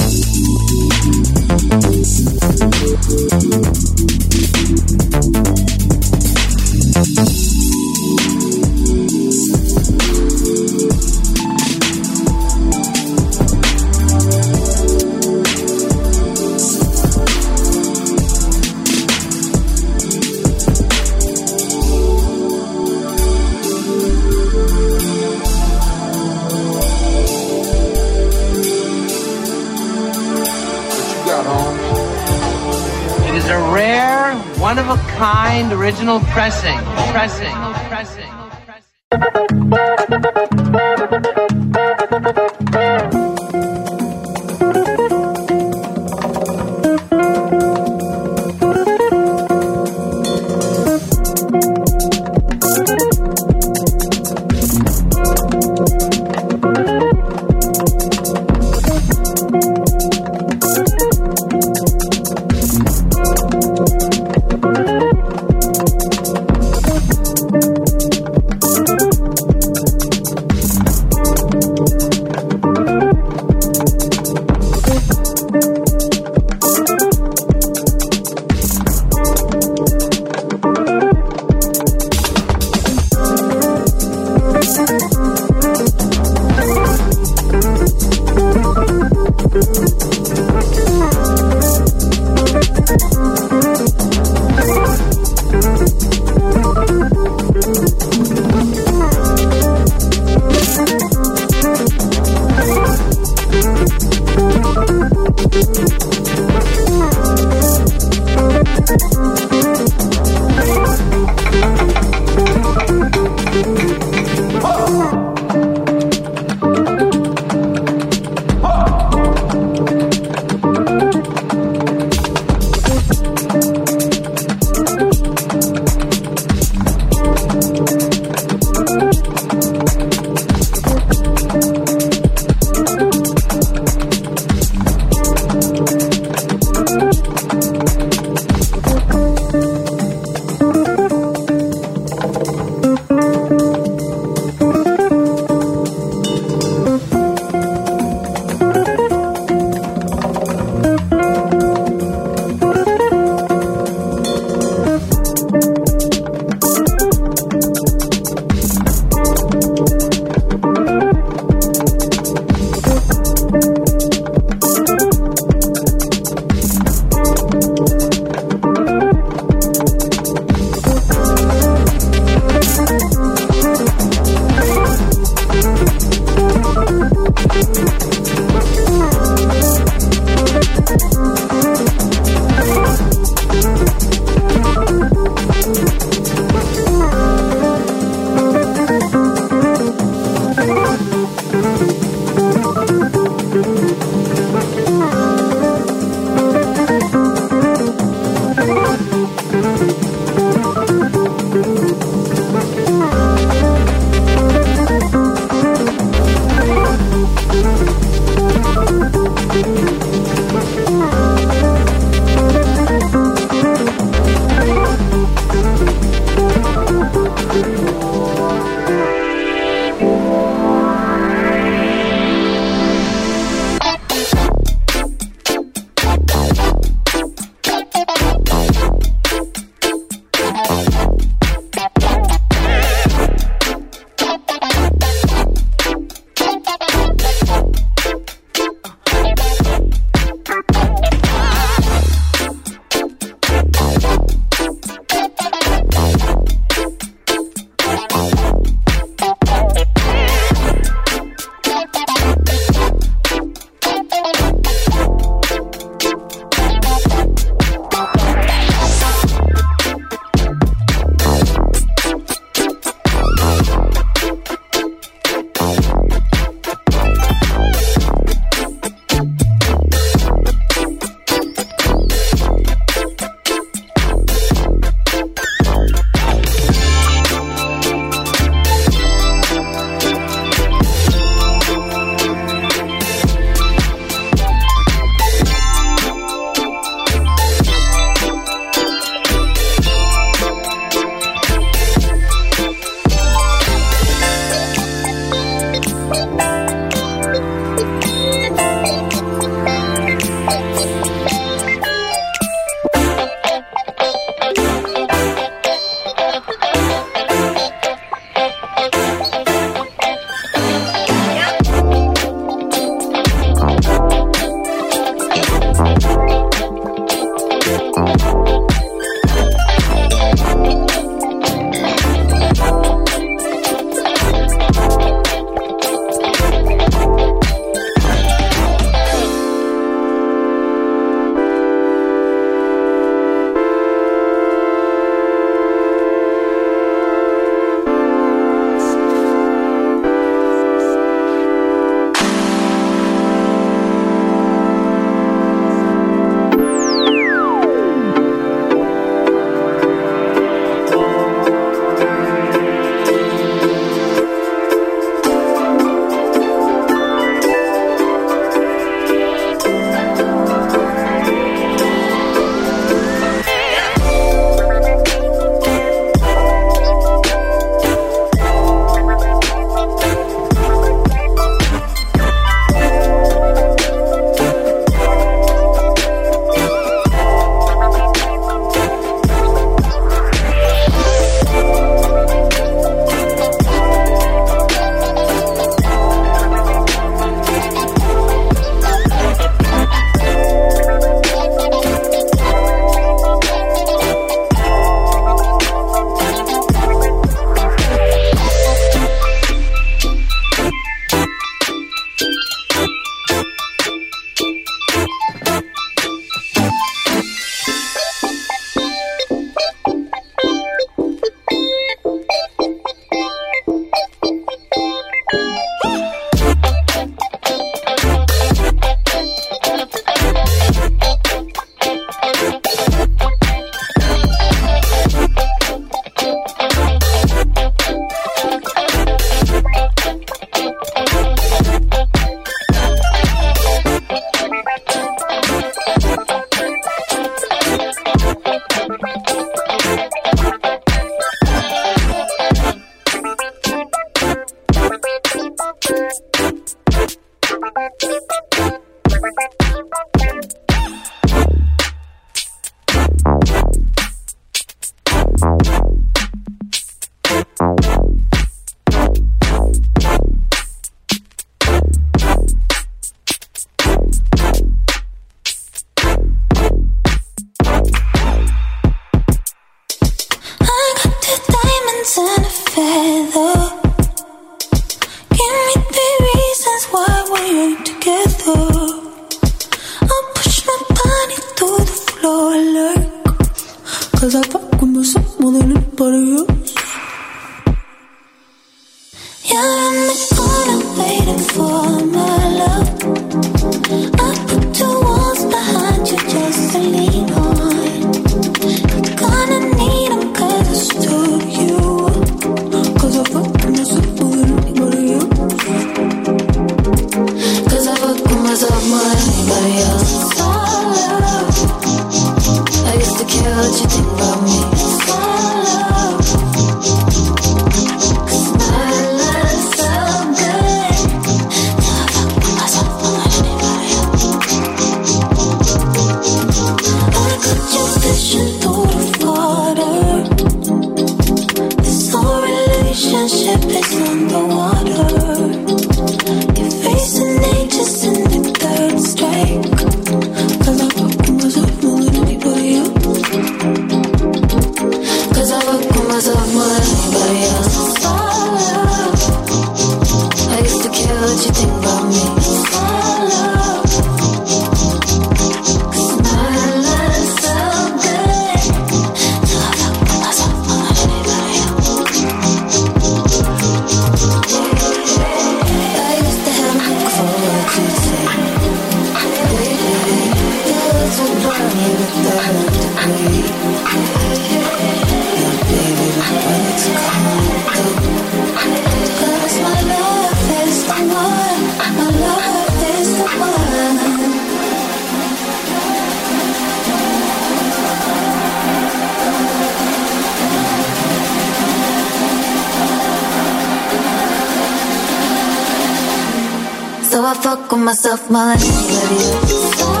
myself more than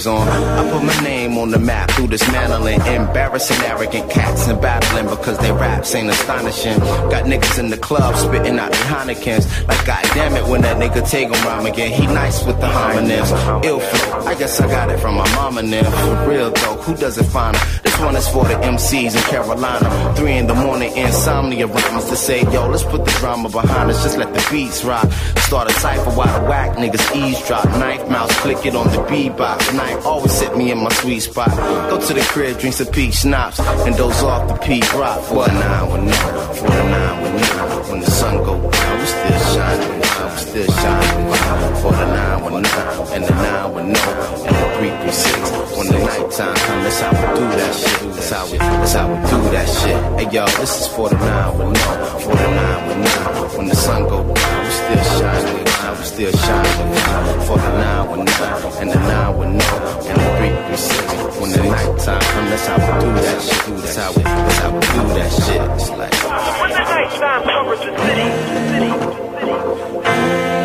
waves on. I put my name on the map through this manneling. Embarrassing arrogant cats and battling because they raps ain't astonishing. Got niggas in the club spitting out their Heinekens. Like, goddamn it, when that nigga take him rhyme again. He nice with the homonyms. Ill flow, I guess I got it from my mama now. For real though, who does it finer? This one is for the MCs in Carolina. Three in the morning, insomnia rhymes to say, yo, let's put the drama behind us. Just let the beats rock. Start a cipher while the whack niggas eavesdrop. Knife mouse, click it on the beatbox. Knife always hit me in my sweet spot. Go to the crib, drink some peach schnapps, and doze off the peak rock. For the nine when nine, when the sun go down, we still shining, we still shining. For the nine when nine, and the nine when no, and the three three six. When the nighttime come, that's how we do that shit. That's how we, that's how we do that shit. Hey yo, this is for the nine when no, for the nine when nine. When the sun go down, still shining, we still shining. For the nine when and the nine when no, and the three three six. When the nighttime come, that's how we do that shit. That's how we, that's how we do that shit. It's like. When the nighttime covers the city, the city. It's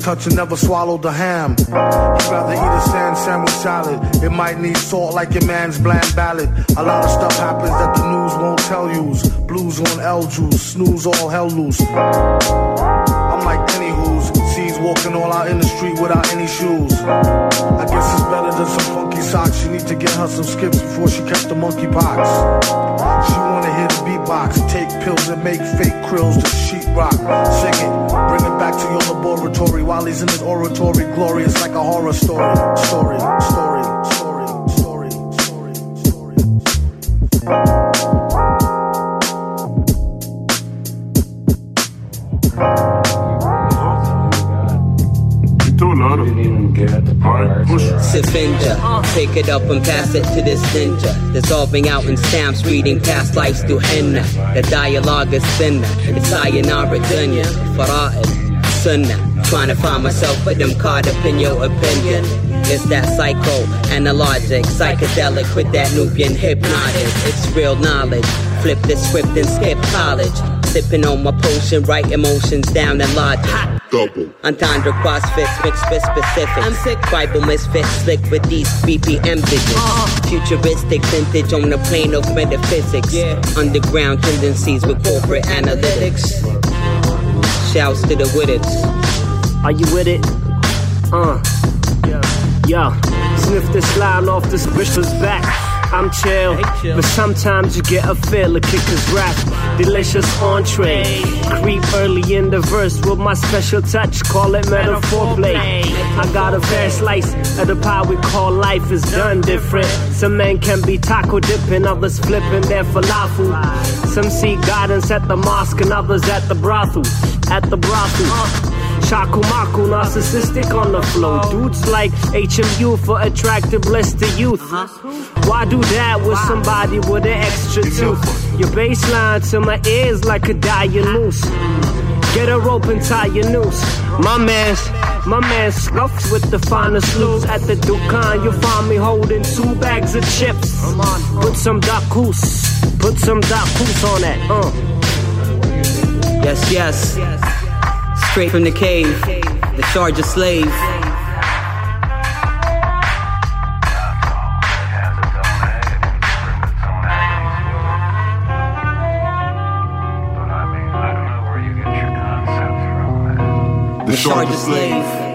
is touching, never swallow the ham. You'd rather eat a sand sandwich salad. It might need salt like your man's bland ballad. A lot of stuff happens that the news won't tell yous. Blues on L juice, snooze all hell loose. I'm like any who's sees walking all out in the street without any shoes. I guess it's better than some funky socks. She need to get her some skips before she catch the monkey pox. She wanna hear the beatbox, take pills and make fake krills to sheetrock. Sing it, to your laboratory while he's in his oratory. Glorious like a horror story. Story, story, story, story, story, story. Safinja, take it up and pass it to this ninja. Dissolving out in stamps, reading past lives through henna. The dialogue is thinner. It's sayonara dunya, fara'id, sunnah. Trying to find myself, but I'm caught up in your opinion. It's that psycho, analogic, psychedelic with that Nubian hypnotic. It's real knowledge. Flip the script and skip college. Sipping on my potion, write emotions down in logic. Double. Entendre crossfits, mixed with specifics. I'm sick. Bible misfits, slick with these BPM visions. Uh-huh. Futuristic vintage on the plane of metaphysics. Underground tendencies with corporate analytics. Shouts to the witteds. Are you with it? Uh. Yeah. Yo, sniff this line off this bitch's back. I'm chill, but sometimes you get a feel of kicker's rap. Delicious entree. Creep early in the verse with my special touch. Call it metaphor play. I got a fair slice of the pie we call life is done different. Some men can be taco dipping, others flipping their falafel. Some seek guidance at the mosque and others at the brothel. At the brothel. Maco, narcissistic on the flow. Dudes like HMU for attractive blister youth. Why do that with somebody with an extra tooth? Your baseline to my ears like a dying moose. Get a rope and tie your noose. My man's, my man scuffs with the finest loops. At the Dukkan, you'll find me holding two bags of chips. Put some Dakus, put some Dakus on that, uh. Yes, yes. Straight from the cave, the Sharjah slave. The Sharjah slave.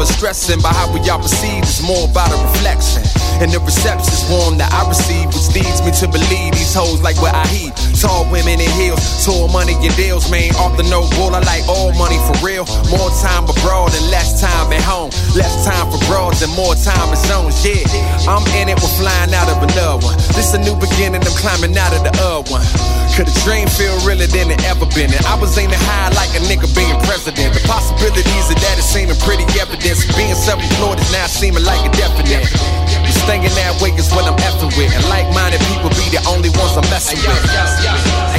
Us stressing, by how we all perceive is more about a reflection. And the reception's warm that I receive, which leads me to believe these hoes like what I heat. Tall women in heels, tall money and deals, man. Off the no bull, I like all money for real. More time abroad and less time at home. Less time for broads and more time in zones, yeah. I'm in it, we're flying out of another one. This a new beginning, I'm climbing out of the other one. Could a dream feel realer than it ever been? And I was aiming high like a nigga being president. The possibilities of that is seeming pretty evident. Being self-employed is now seeming like a definite. Staying that way is what I'm effing with. And like-minded people be the only ones I'm messing with.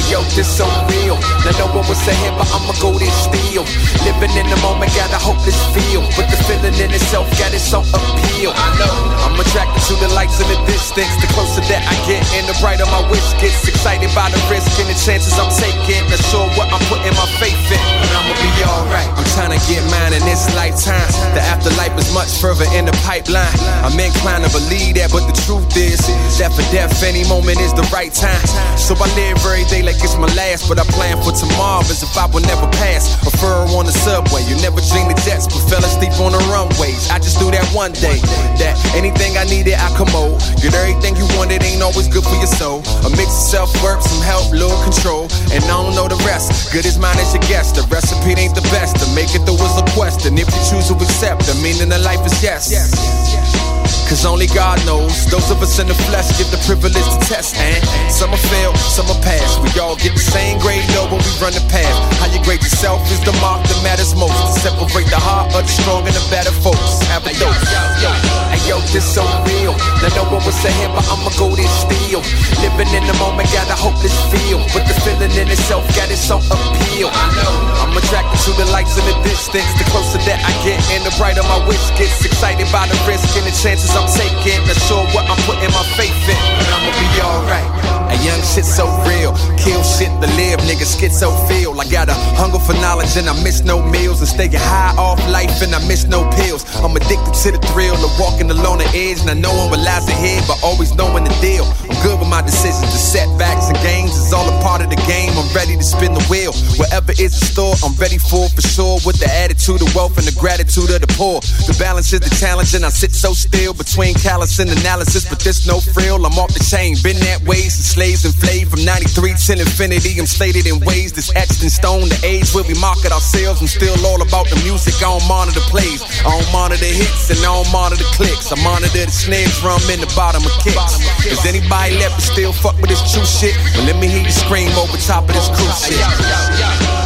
Yo, this so real. Now no one was ahead, but I'ma go this still. Living in the moment, got a hopeless feel. But the feeling in itself got its own appeal. I know I'm attracted to the lights in the distance. The closer that I get, and the brighter my wish gets. Excited by the risk and the chances I'm taking. Not sure what I'm putting my faith in, but I'ma be alright. I'm trying to get mine in this lifetime. The afterlife is much further in the pipeline. I'm inclined to believe that, but the truth is that for death, any moment is the right time. So I live every day like it's my last, but I plan for tomorrow as if I will never pass. A fur on the subway, you never dream the jets, but fell asleep on the runways. I just do that one day that anything I needed, I commode. Get everything you wanted, ain't always good for your soul. A mix of self work, some help, little control, and I don't know the rest. Good as mine as your guess. The recipe ain't the best. To make it through is a question. If you choose to accept, the meaning of life is yes yes yes. Cause only God knows. Those of us in the flesh get the privilege to test, and some are fail, some are pass. We all get the same grade, though, when we run the path. How you grade yourself is the mark that matters most. To separate the heart of the strong and the better folks. Have a dose. Hey yo, this so real. Now no one was ahead, but I'ma go this still. Living in the moment, got a hopeless feel. But the feeling in itself got its own appeal. I know. I'm attracted to the lights in the distance. The closer that I get, and the brighter my wish gets. Excited by the risk and the chances I'm taking. Not sure what I'm putting my faith in, but I'ma be alright. A young shit so real, kill shit to live, nigga schizo feel. I got a hunger for knowledge and I miss no meals. And staying high off life and I miss no pills. I'm addicted to the thrill of walking along the edge. And I know one relies ahead, but always knowing the deal. Good with my decisions, the setbacks and gains is all a part of the game. I'm ready to spin the wheel. Whatever is in store, I'm ready for for sure. With the attitude of wealth and the gratitude of the poor. The balance is the challenge, and I sit so still between callous and analysis. But there's no frill, I'm off the chain. Been that way since slaves enslaved from 93 till infinity. I'm stated in ways that's etched in stone. The age where we market ourselves. I'm still all about the music. I don't monitor plays. I don't monitor hits and I don't monitor clicks. I monitor the snare drum in the bottom of kicks. Is anybody left to still fuck with this true shit? Let me hear you scream over top of this cruise shit.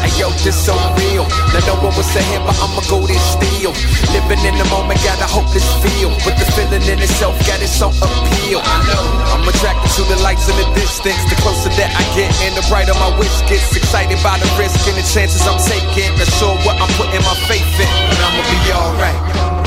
Hey yo, this so real. Now no one was ahead, but I'ma go this still. Living in the moment, got a hopeless feel. But the feeling in itself got its own appeal. I know. I'm attracted to the lights in the distance. The closer that I get, and the brighter my wish gets. Excited by the risk and the chances I'm taking. Not sure what I'm putting my faith in, but I'ma be alright.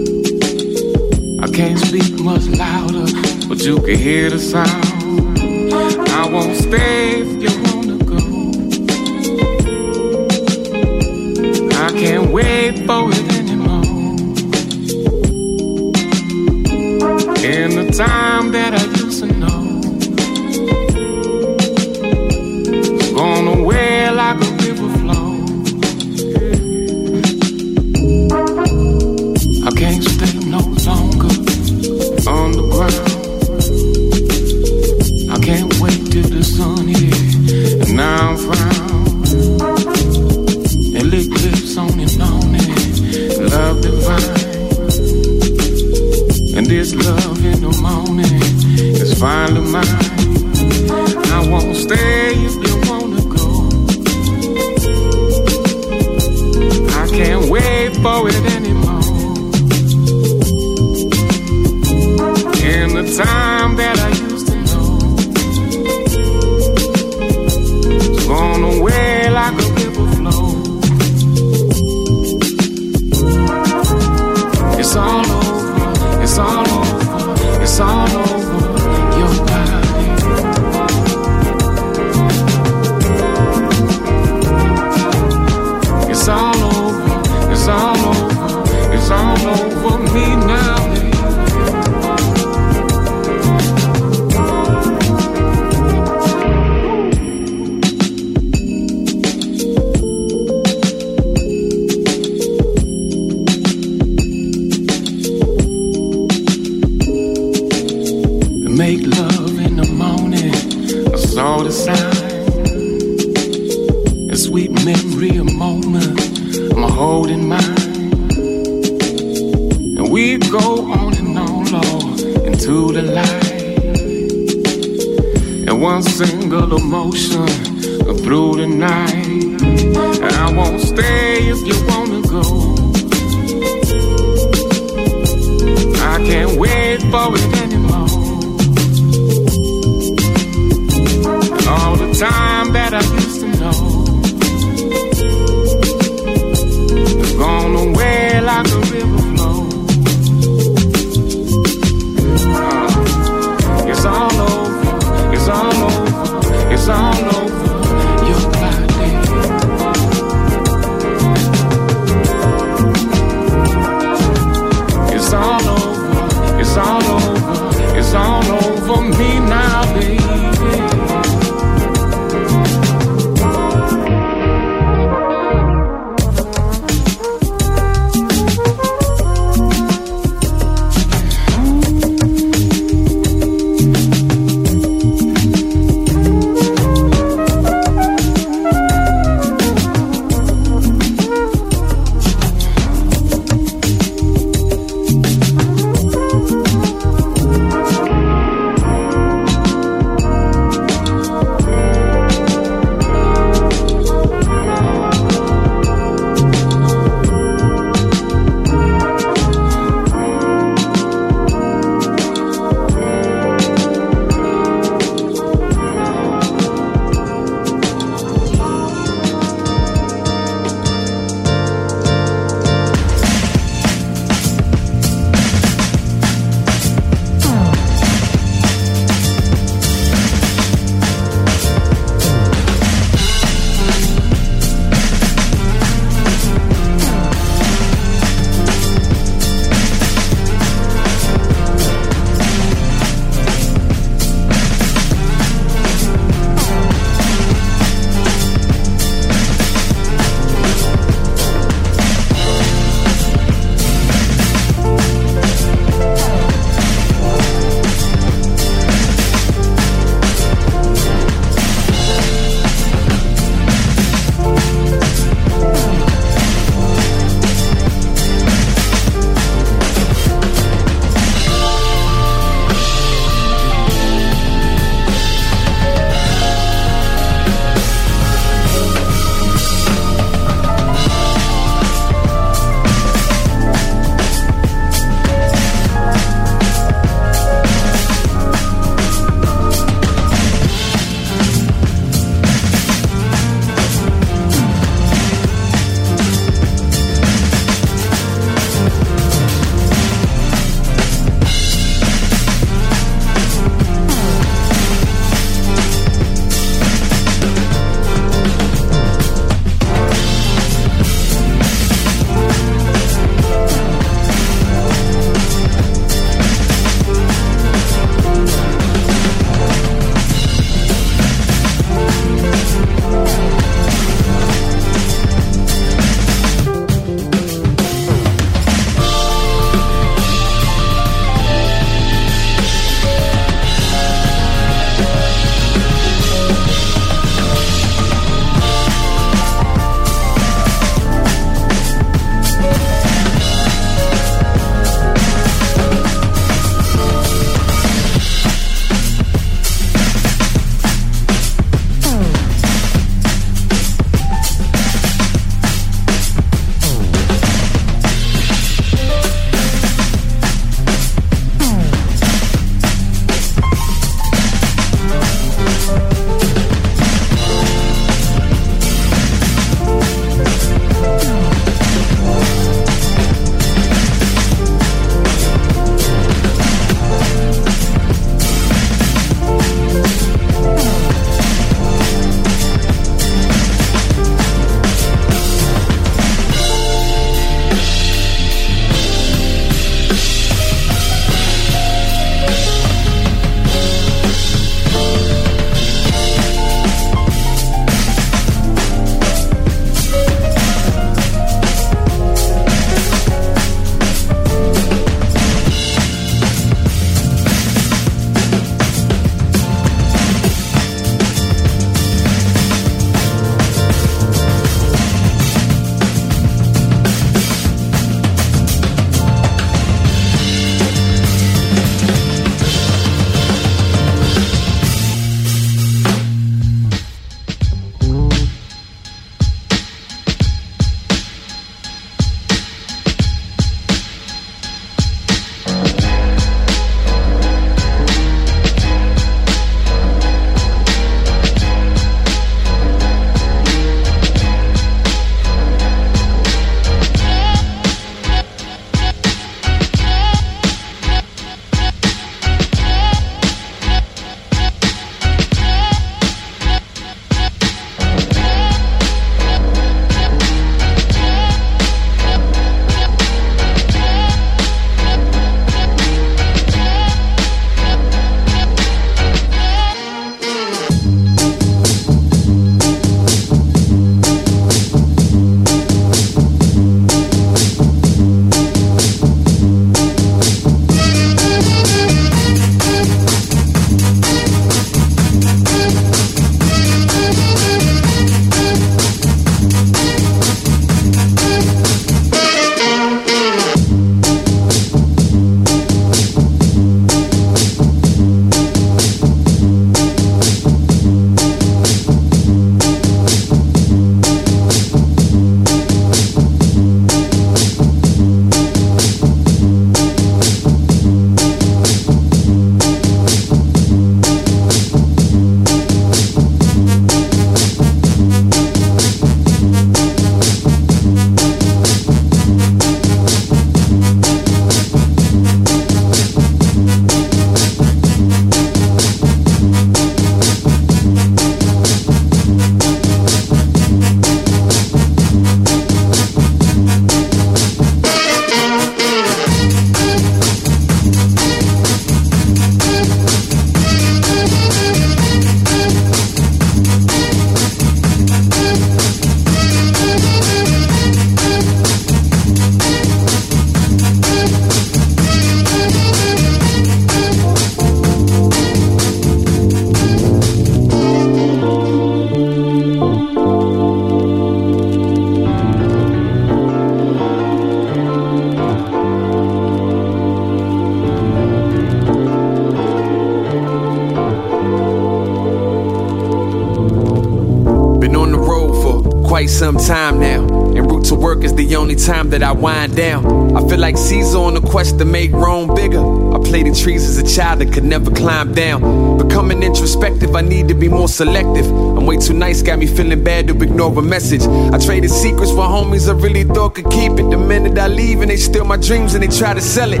Some time now. En route to work is the only time that I wind down. I feel like Caesar on a quest to make Rome bigger. I played the trees as a child that could never climb down. Becoming introspective, I need to be more selective. I'm way too nice, got me feeling bad to ignore a message. I traded secrets for homies I really thought could keep it. The minute I leave and they steal my dreams and they try to sell it.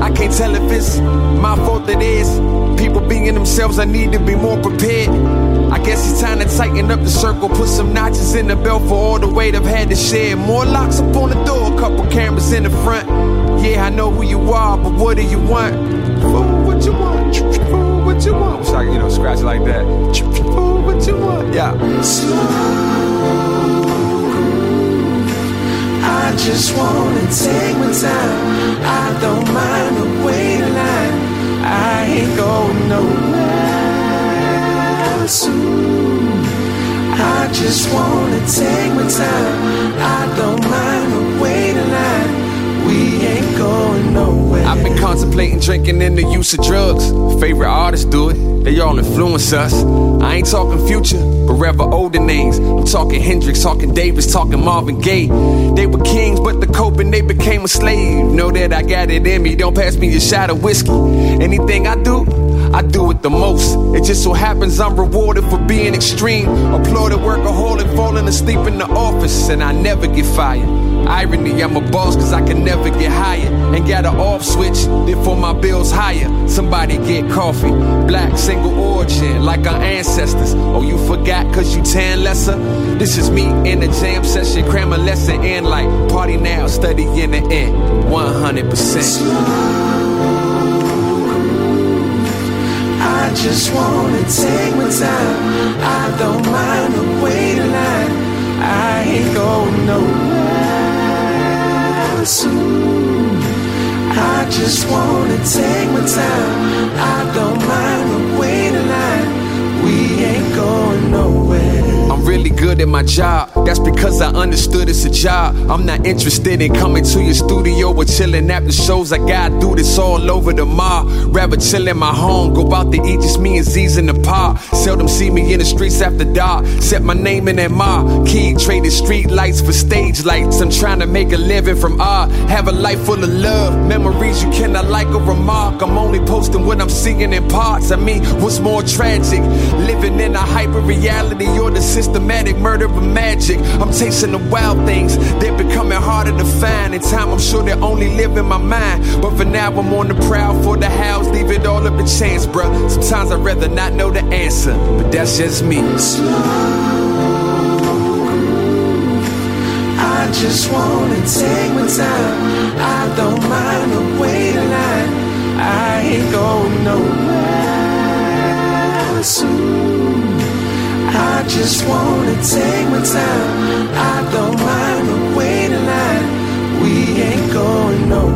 I can't tell if it's my fault it is. People being in themselves, I need to be more prepared. Guess it's time to tighten up the circle, put some notches in the belt for all the weight I've had to share. More locks up on the door, a couple cameras in the front. Yeah, I know who you are, but what do you want? Fool, what you want? Fool, what you want? Wish I you know, scratch it like that. Fool, what you want? Yeah. I just wanna take my time. I don't mind the waiting line. I ain't going nowhere soon. I just wanna take my time. I don't mind the waiting line. We ain't going nowhere. I've been contemplating drinking and the use of drugs. Favorite artists do it, they all influence us. I ain't talking future, but rather older names. I'm talking Hendrix, talking Davis, talking Marvin Gaye. They were kings, but the coping they became a slave. Know that I got it in me, don't pass me a shot of whiskey. Anything I do, I do it the most. It just so happens I'm rewarded for being extreme. Applauded workaholic, falling asleep in the office, and I never get fired. Irony, I'm a boss cause I can never get higher. And got an off switch, therefore my bills higher. Somebody get coffee. Black single origin, like our ancestors. Oh, you forgot cause you tan lesser? This is me in a jam session, cram a lesson in like party now, study in the end. 100%. Just wanna take my time. I don't mind the waiting line. I ain't going nowhere soon. I just wanna take my time. I don't mind the waiting line. We ain't going nowhere. I'm really good at my job. That's because I understood it's a job. I'm not interested in coming to your studio or chilling after shows. I gotta do this all over the mall. Rather chill in my home, go out to eat just me and Z's in the park. Seldom see me in the streets after dark. Set my name in that marquee. Traded street lights for stage lights. I'm trying to make a living from art. Have a life full of love, memories you cannot like or remark. I'm only posting what I'm seeing in parts. I mean, what's more tragic? Living in a hyper reality or the systematic murder of magic. I'm tasting the wild things, they're becoming harder to find. In time, I'm sure they only live in my mind. But for now, I'm on the prowl for the house, leave it all up to chance, bruh. Sometimes I'd rather not know the answer, but that's just me. I just wanna take my time. I don't mind the waiting line. I ain't going nowhere soon. I just wanna take my time. I don't mind the waiting line. We ain't going nowhere.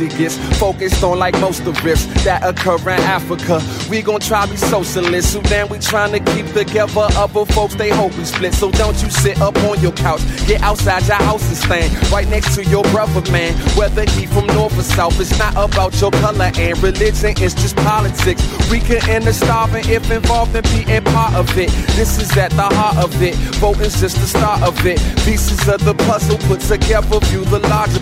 It gets focused on like most of this that occur in Africa. We gon' try be socialist. Sudan, we trying to keep together. Other folks, they hope we split. So don't you sit up on your couch. Get outside your house and stand right next to your brother, man. Whether he from north or south, it's not about your color and religion. It's just politics. We can end the starving if involved in being part of it. This is at the heart of it. Voting's just the start of it. Pieces of the puzzle put together, view the larger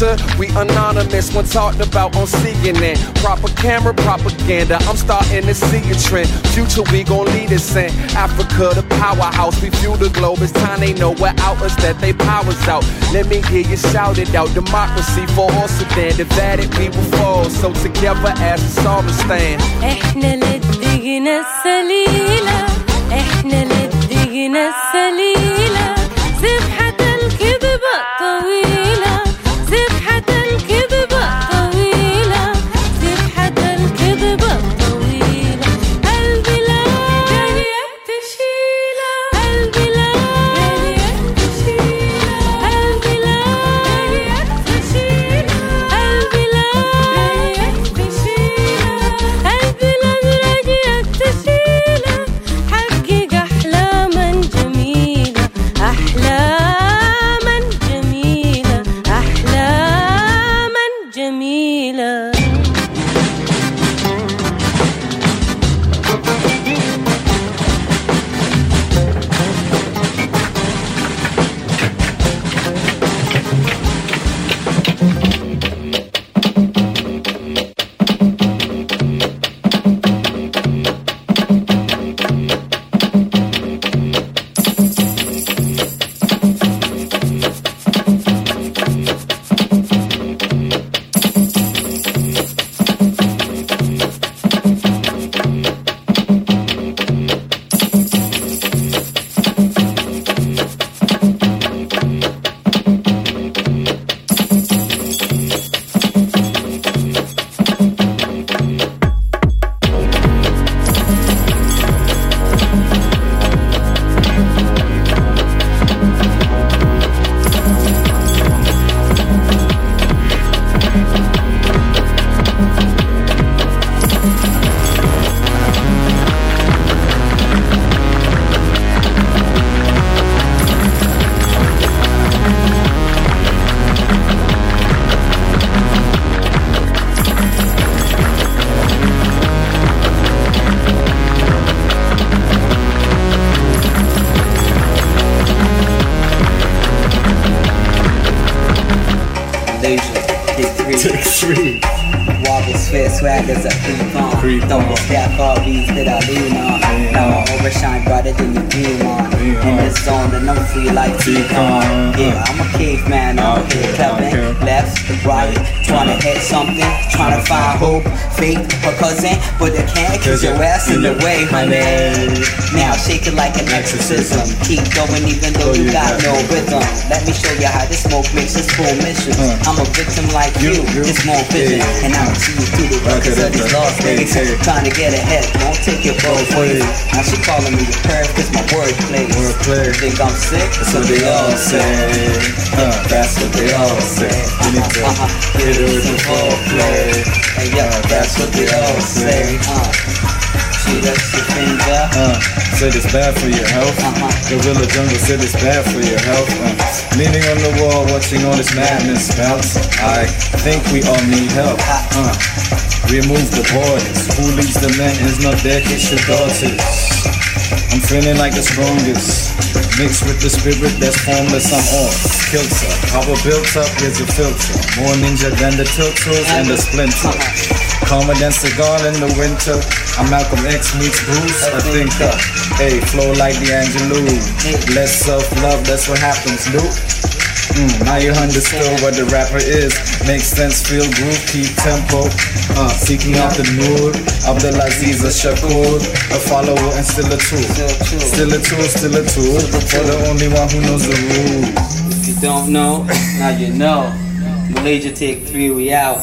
picture. We anonymous when talked about on CNN. Proper camera propaganda. I'm starting to see a trend. Future we gon' lead us in. Africa the powerhouse. We fuel the globe. It's time they know we're out us that they powers out. Let me hear you shout it out. Democracy for all Sudan. Divided we will fall. So together as a solid stand. احنا للدجنة السليلة احنا للدجنة السليلة سبحة exorcism. Keep going even though you got no rhythm. Let me show you how this smoke makes us full mission. I'm a victim like you, just more vision. And I'll see you through the records of these lost days. Trying to get ahead, won't take your both ways. Now she calling me the perf cause my word plays. You think I'm sick? That's what they all say. Uh, that's what they all say. You need to get it with some foreplay. Hey, yeah, that's what they all say. Uh, she lets your finger. Uh, said it's bad for your health. Gorilla Jungle said it's bad for your health. Uh, leaning on the wall, watching all this madness bounce. I think we all need help. Uh, remove the borders. Who leads the men is not there, kiss your daughters. I'm feeling like the strongest. Mixed with the spirit that's formless, I'm on. Kilter, power built up, here's a filter. More ninja than the turtles and the splinter. Calmer than cigar in the winter. I'm Malcolm X meets Bruce, a thinker. Hey, flow like D'Angelo. Less self-love, that's what happens, Luke. Mm, now you understood what the rapper is. Makes sense, feel groove, keep tempo. Uh, seeking out the mood. Abdulaziz a Shakur, a follower and still a tool. Still a tool, still a tool. For the only one who knows the rules. If you don't know, now you know. Malaysia take three, we out.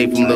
Phonte from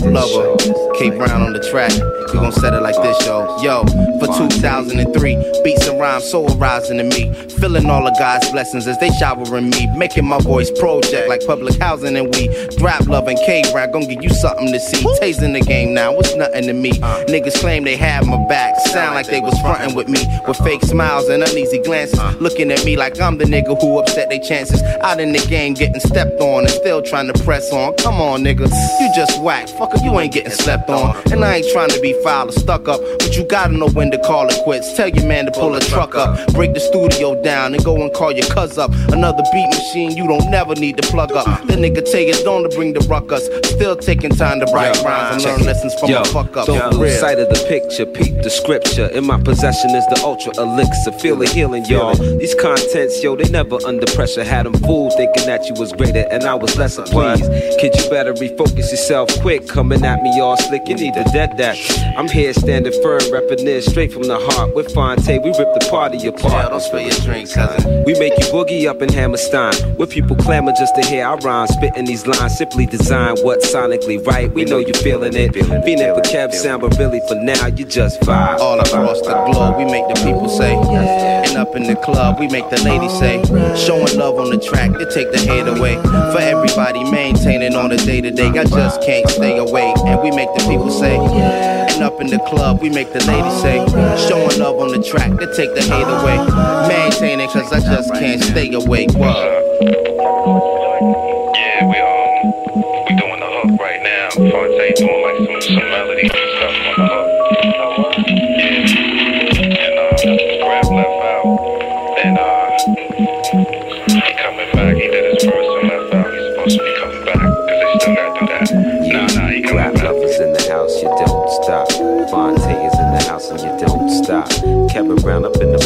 Grap Luva, K Brown on the track. We gon' set it like this, yo. Yo, for 2003, beats and rhymes so arising to me. Feeling all of God's blessings as they showering me. Making my voice project like public housing and we. Grap Love and K Brown gon' give you something to see. Tasting the game now, it's nothing to me. Uh. Niggas claim they have my back. Sound like they was frontin' with me. With fake smiles and uneasy glances. Uh. Looking at me like I'm the nigga who upset their chances. Out in the game getting stepped on and still trying to press on. Come on, nigga. You just whack. Fucker, you ain't getting slept on. And I ain't trying to be foul or stuck up. But you gotta know when to call it quits. Tell your man to pull a truck up. Break the studio down and go and call your cuz up. Another beat machine you don't never need to plug up. The nigga take it on to bring the ruckus. Still taking time to write rhymes and learn lessons from Yo, a fuck up. Don't lose sight of the picture, peep the scripture. In my possession is the ultra elixir. Feel the healing, y'all. These contents, yo, they never under pressure. Had them fooled thinking that you was greater and I was lesser. Please, kid, you better refocus yourself quick. Coming at me all slick, you need to dead that. I'm here standing firm, repping this straight from the heart. With Phonte, we rip the party apart. don't spill your drink, cousin. We make you boogie up in Hammerstein. Where people clamor just to hear our rhymes. Spitting these lines, simply design what's sonically right. We know you feeling it. Phoenix for cab sound, but really for now, you just vibe. All across the globe, we make the people say. Up in the club, we make the ladies say. Showing love on the track to take the hate away. For everybody maintaining on the day to day, I just can't stay awake. And we make the people say. And up in the club, we make the ladies say. Showing love on the track to take the hate away. Maintaining, cause I just can't stay awake. Whoa. Yeah, we um Kevin Brown up in the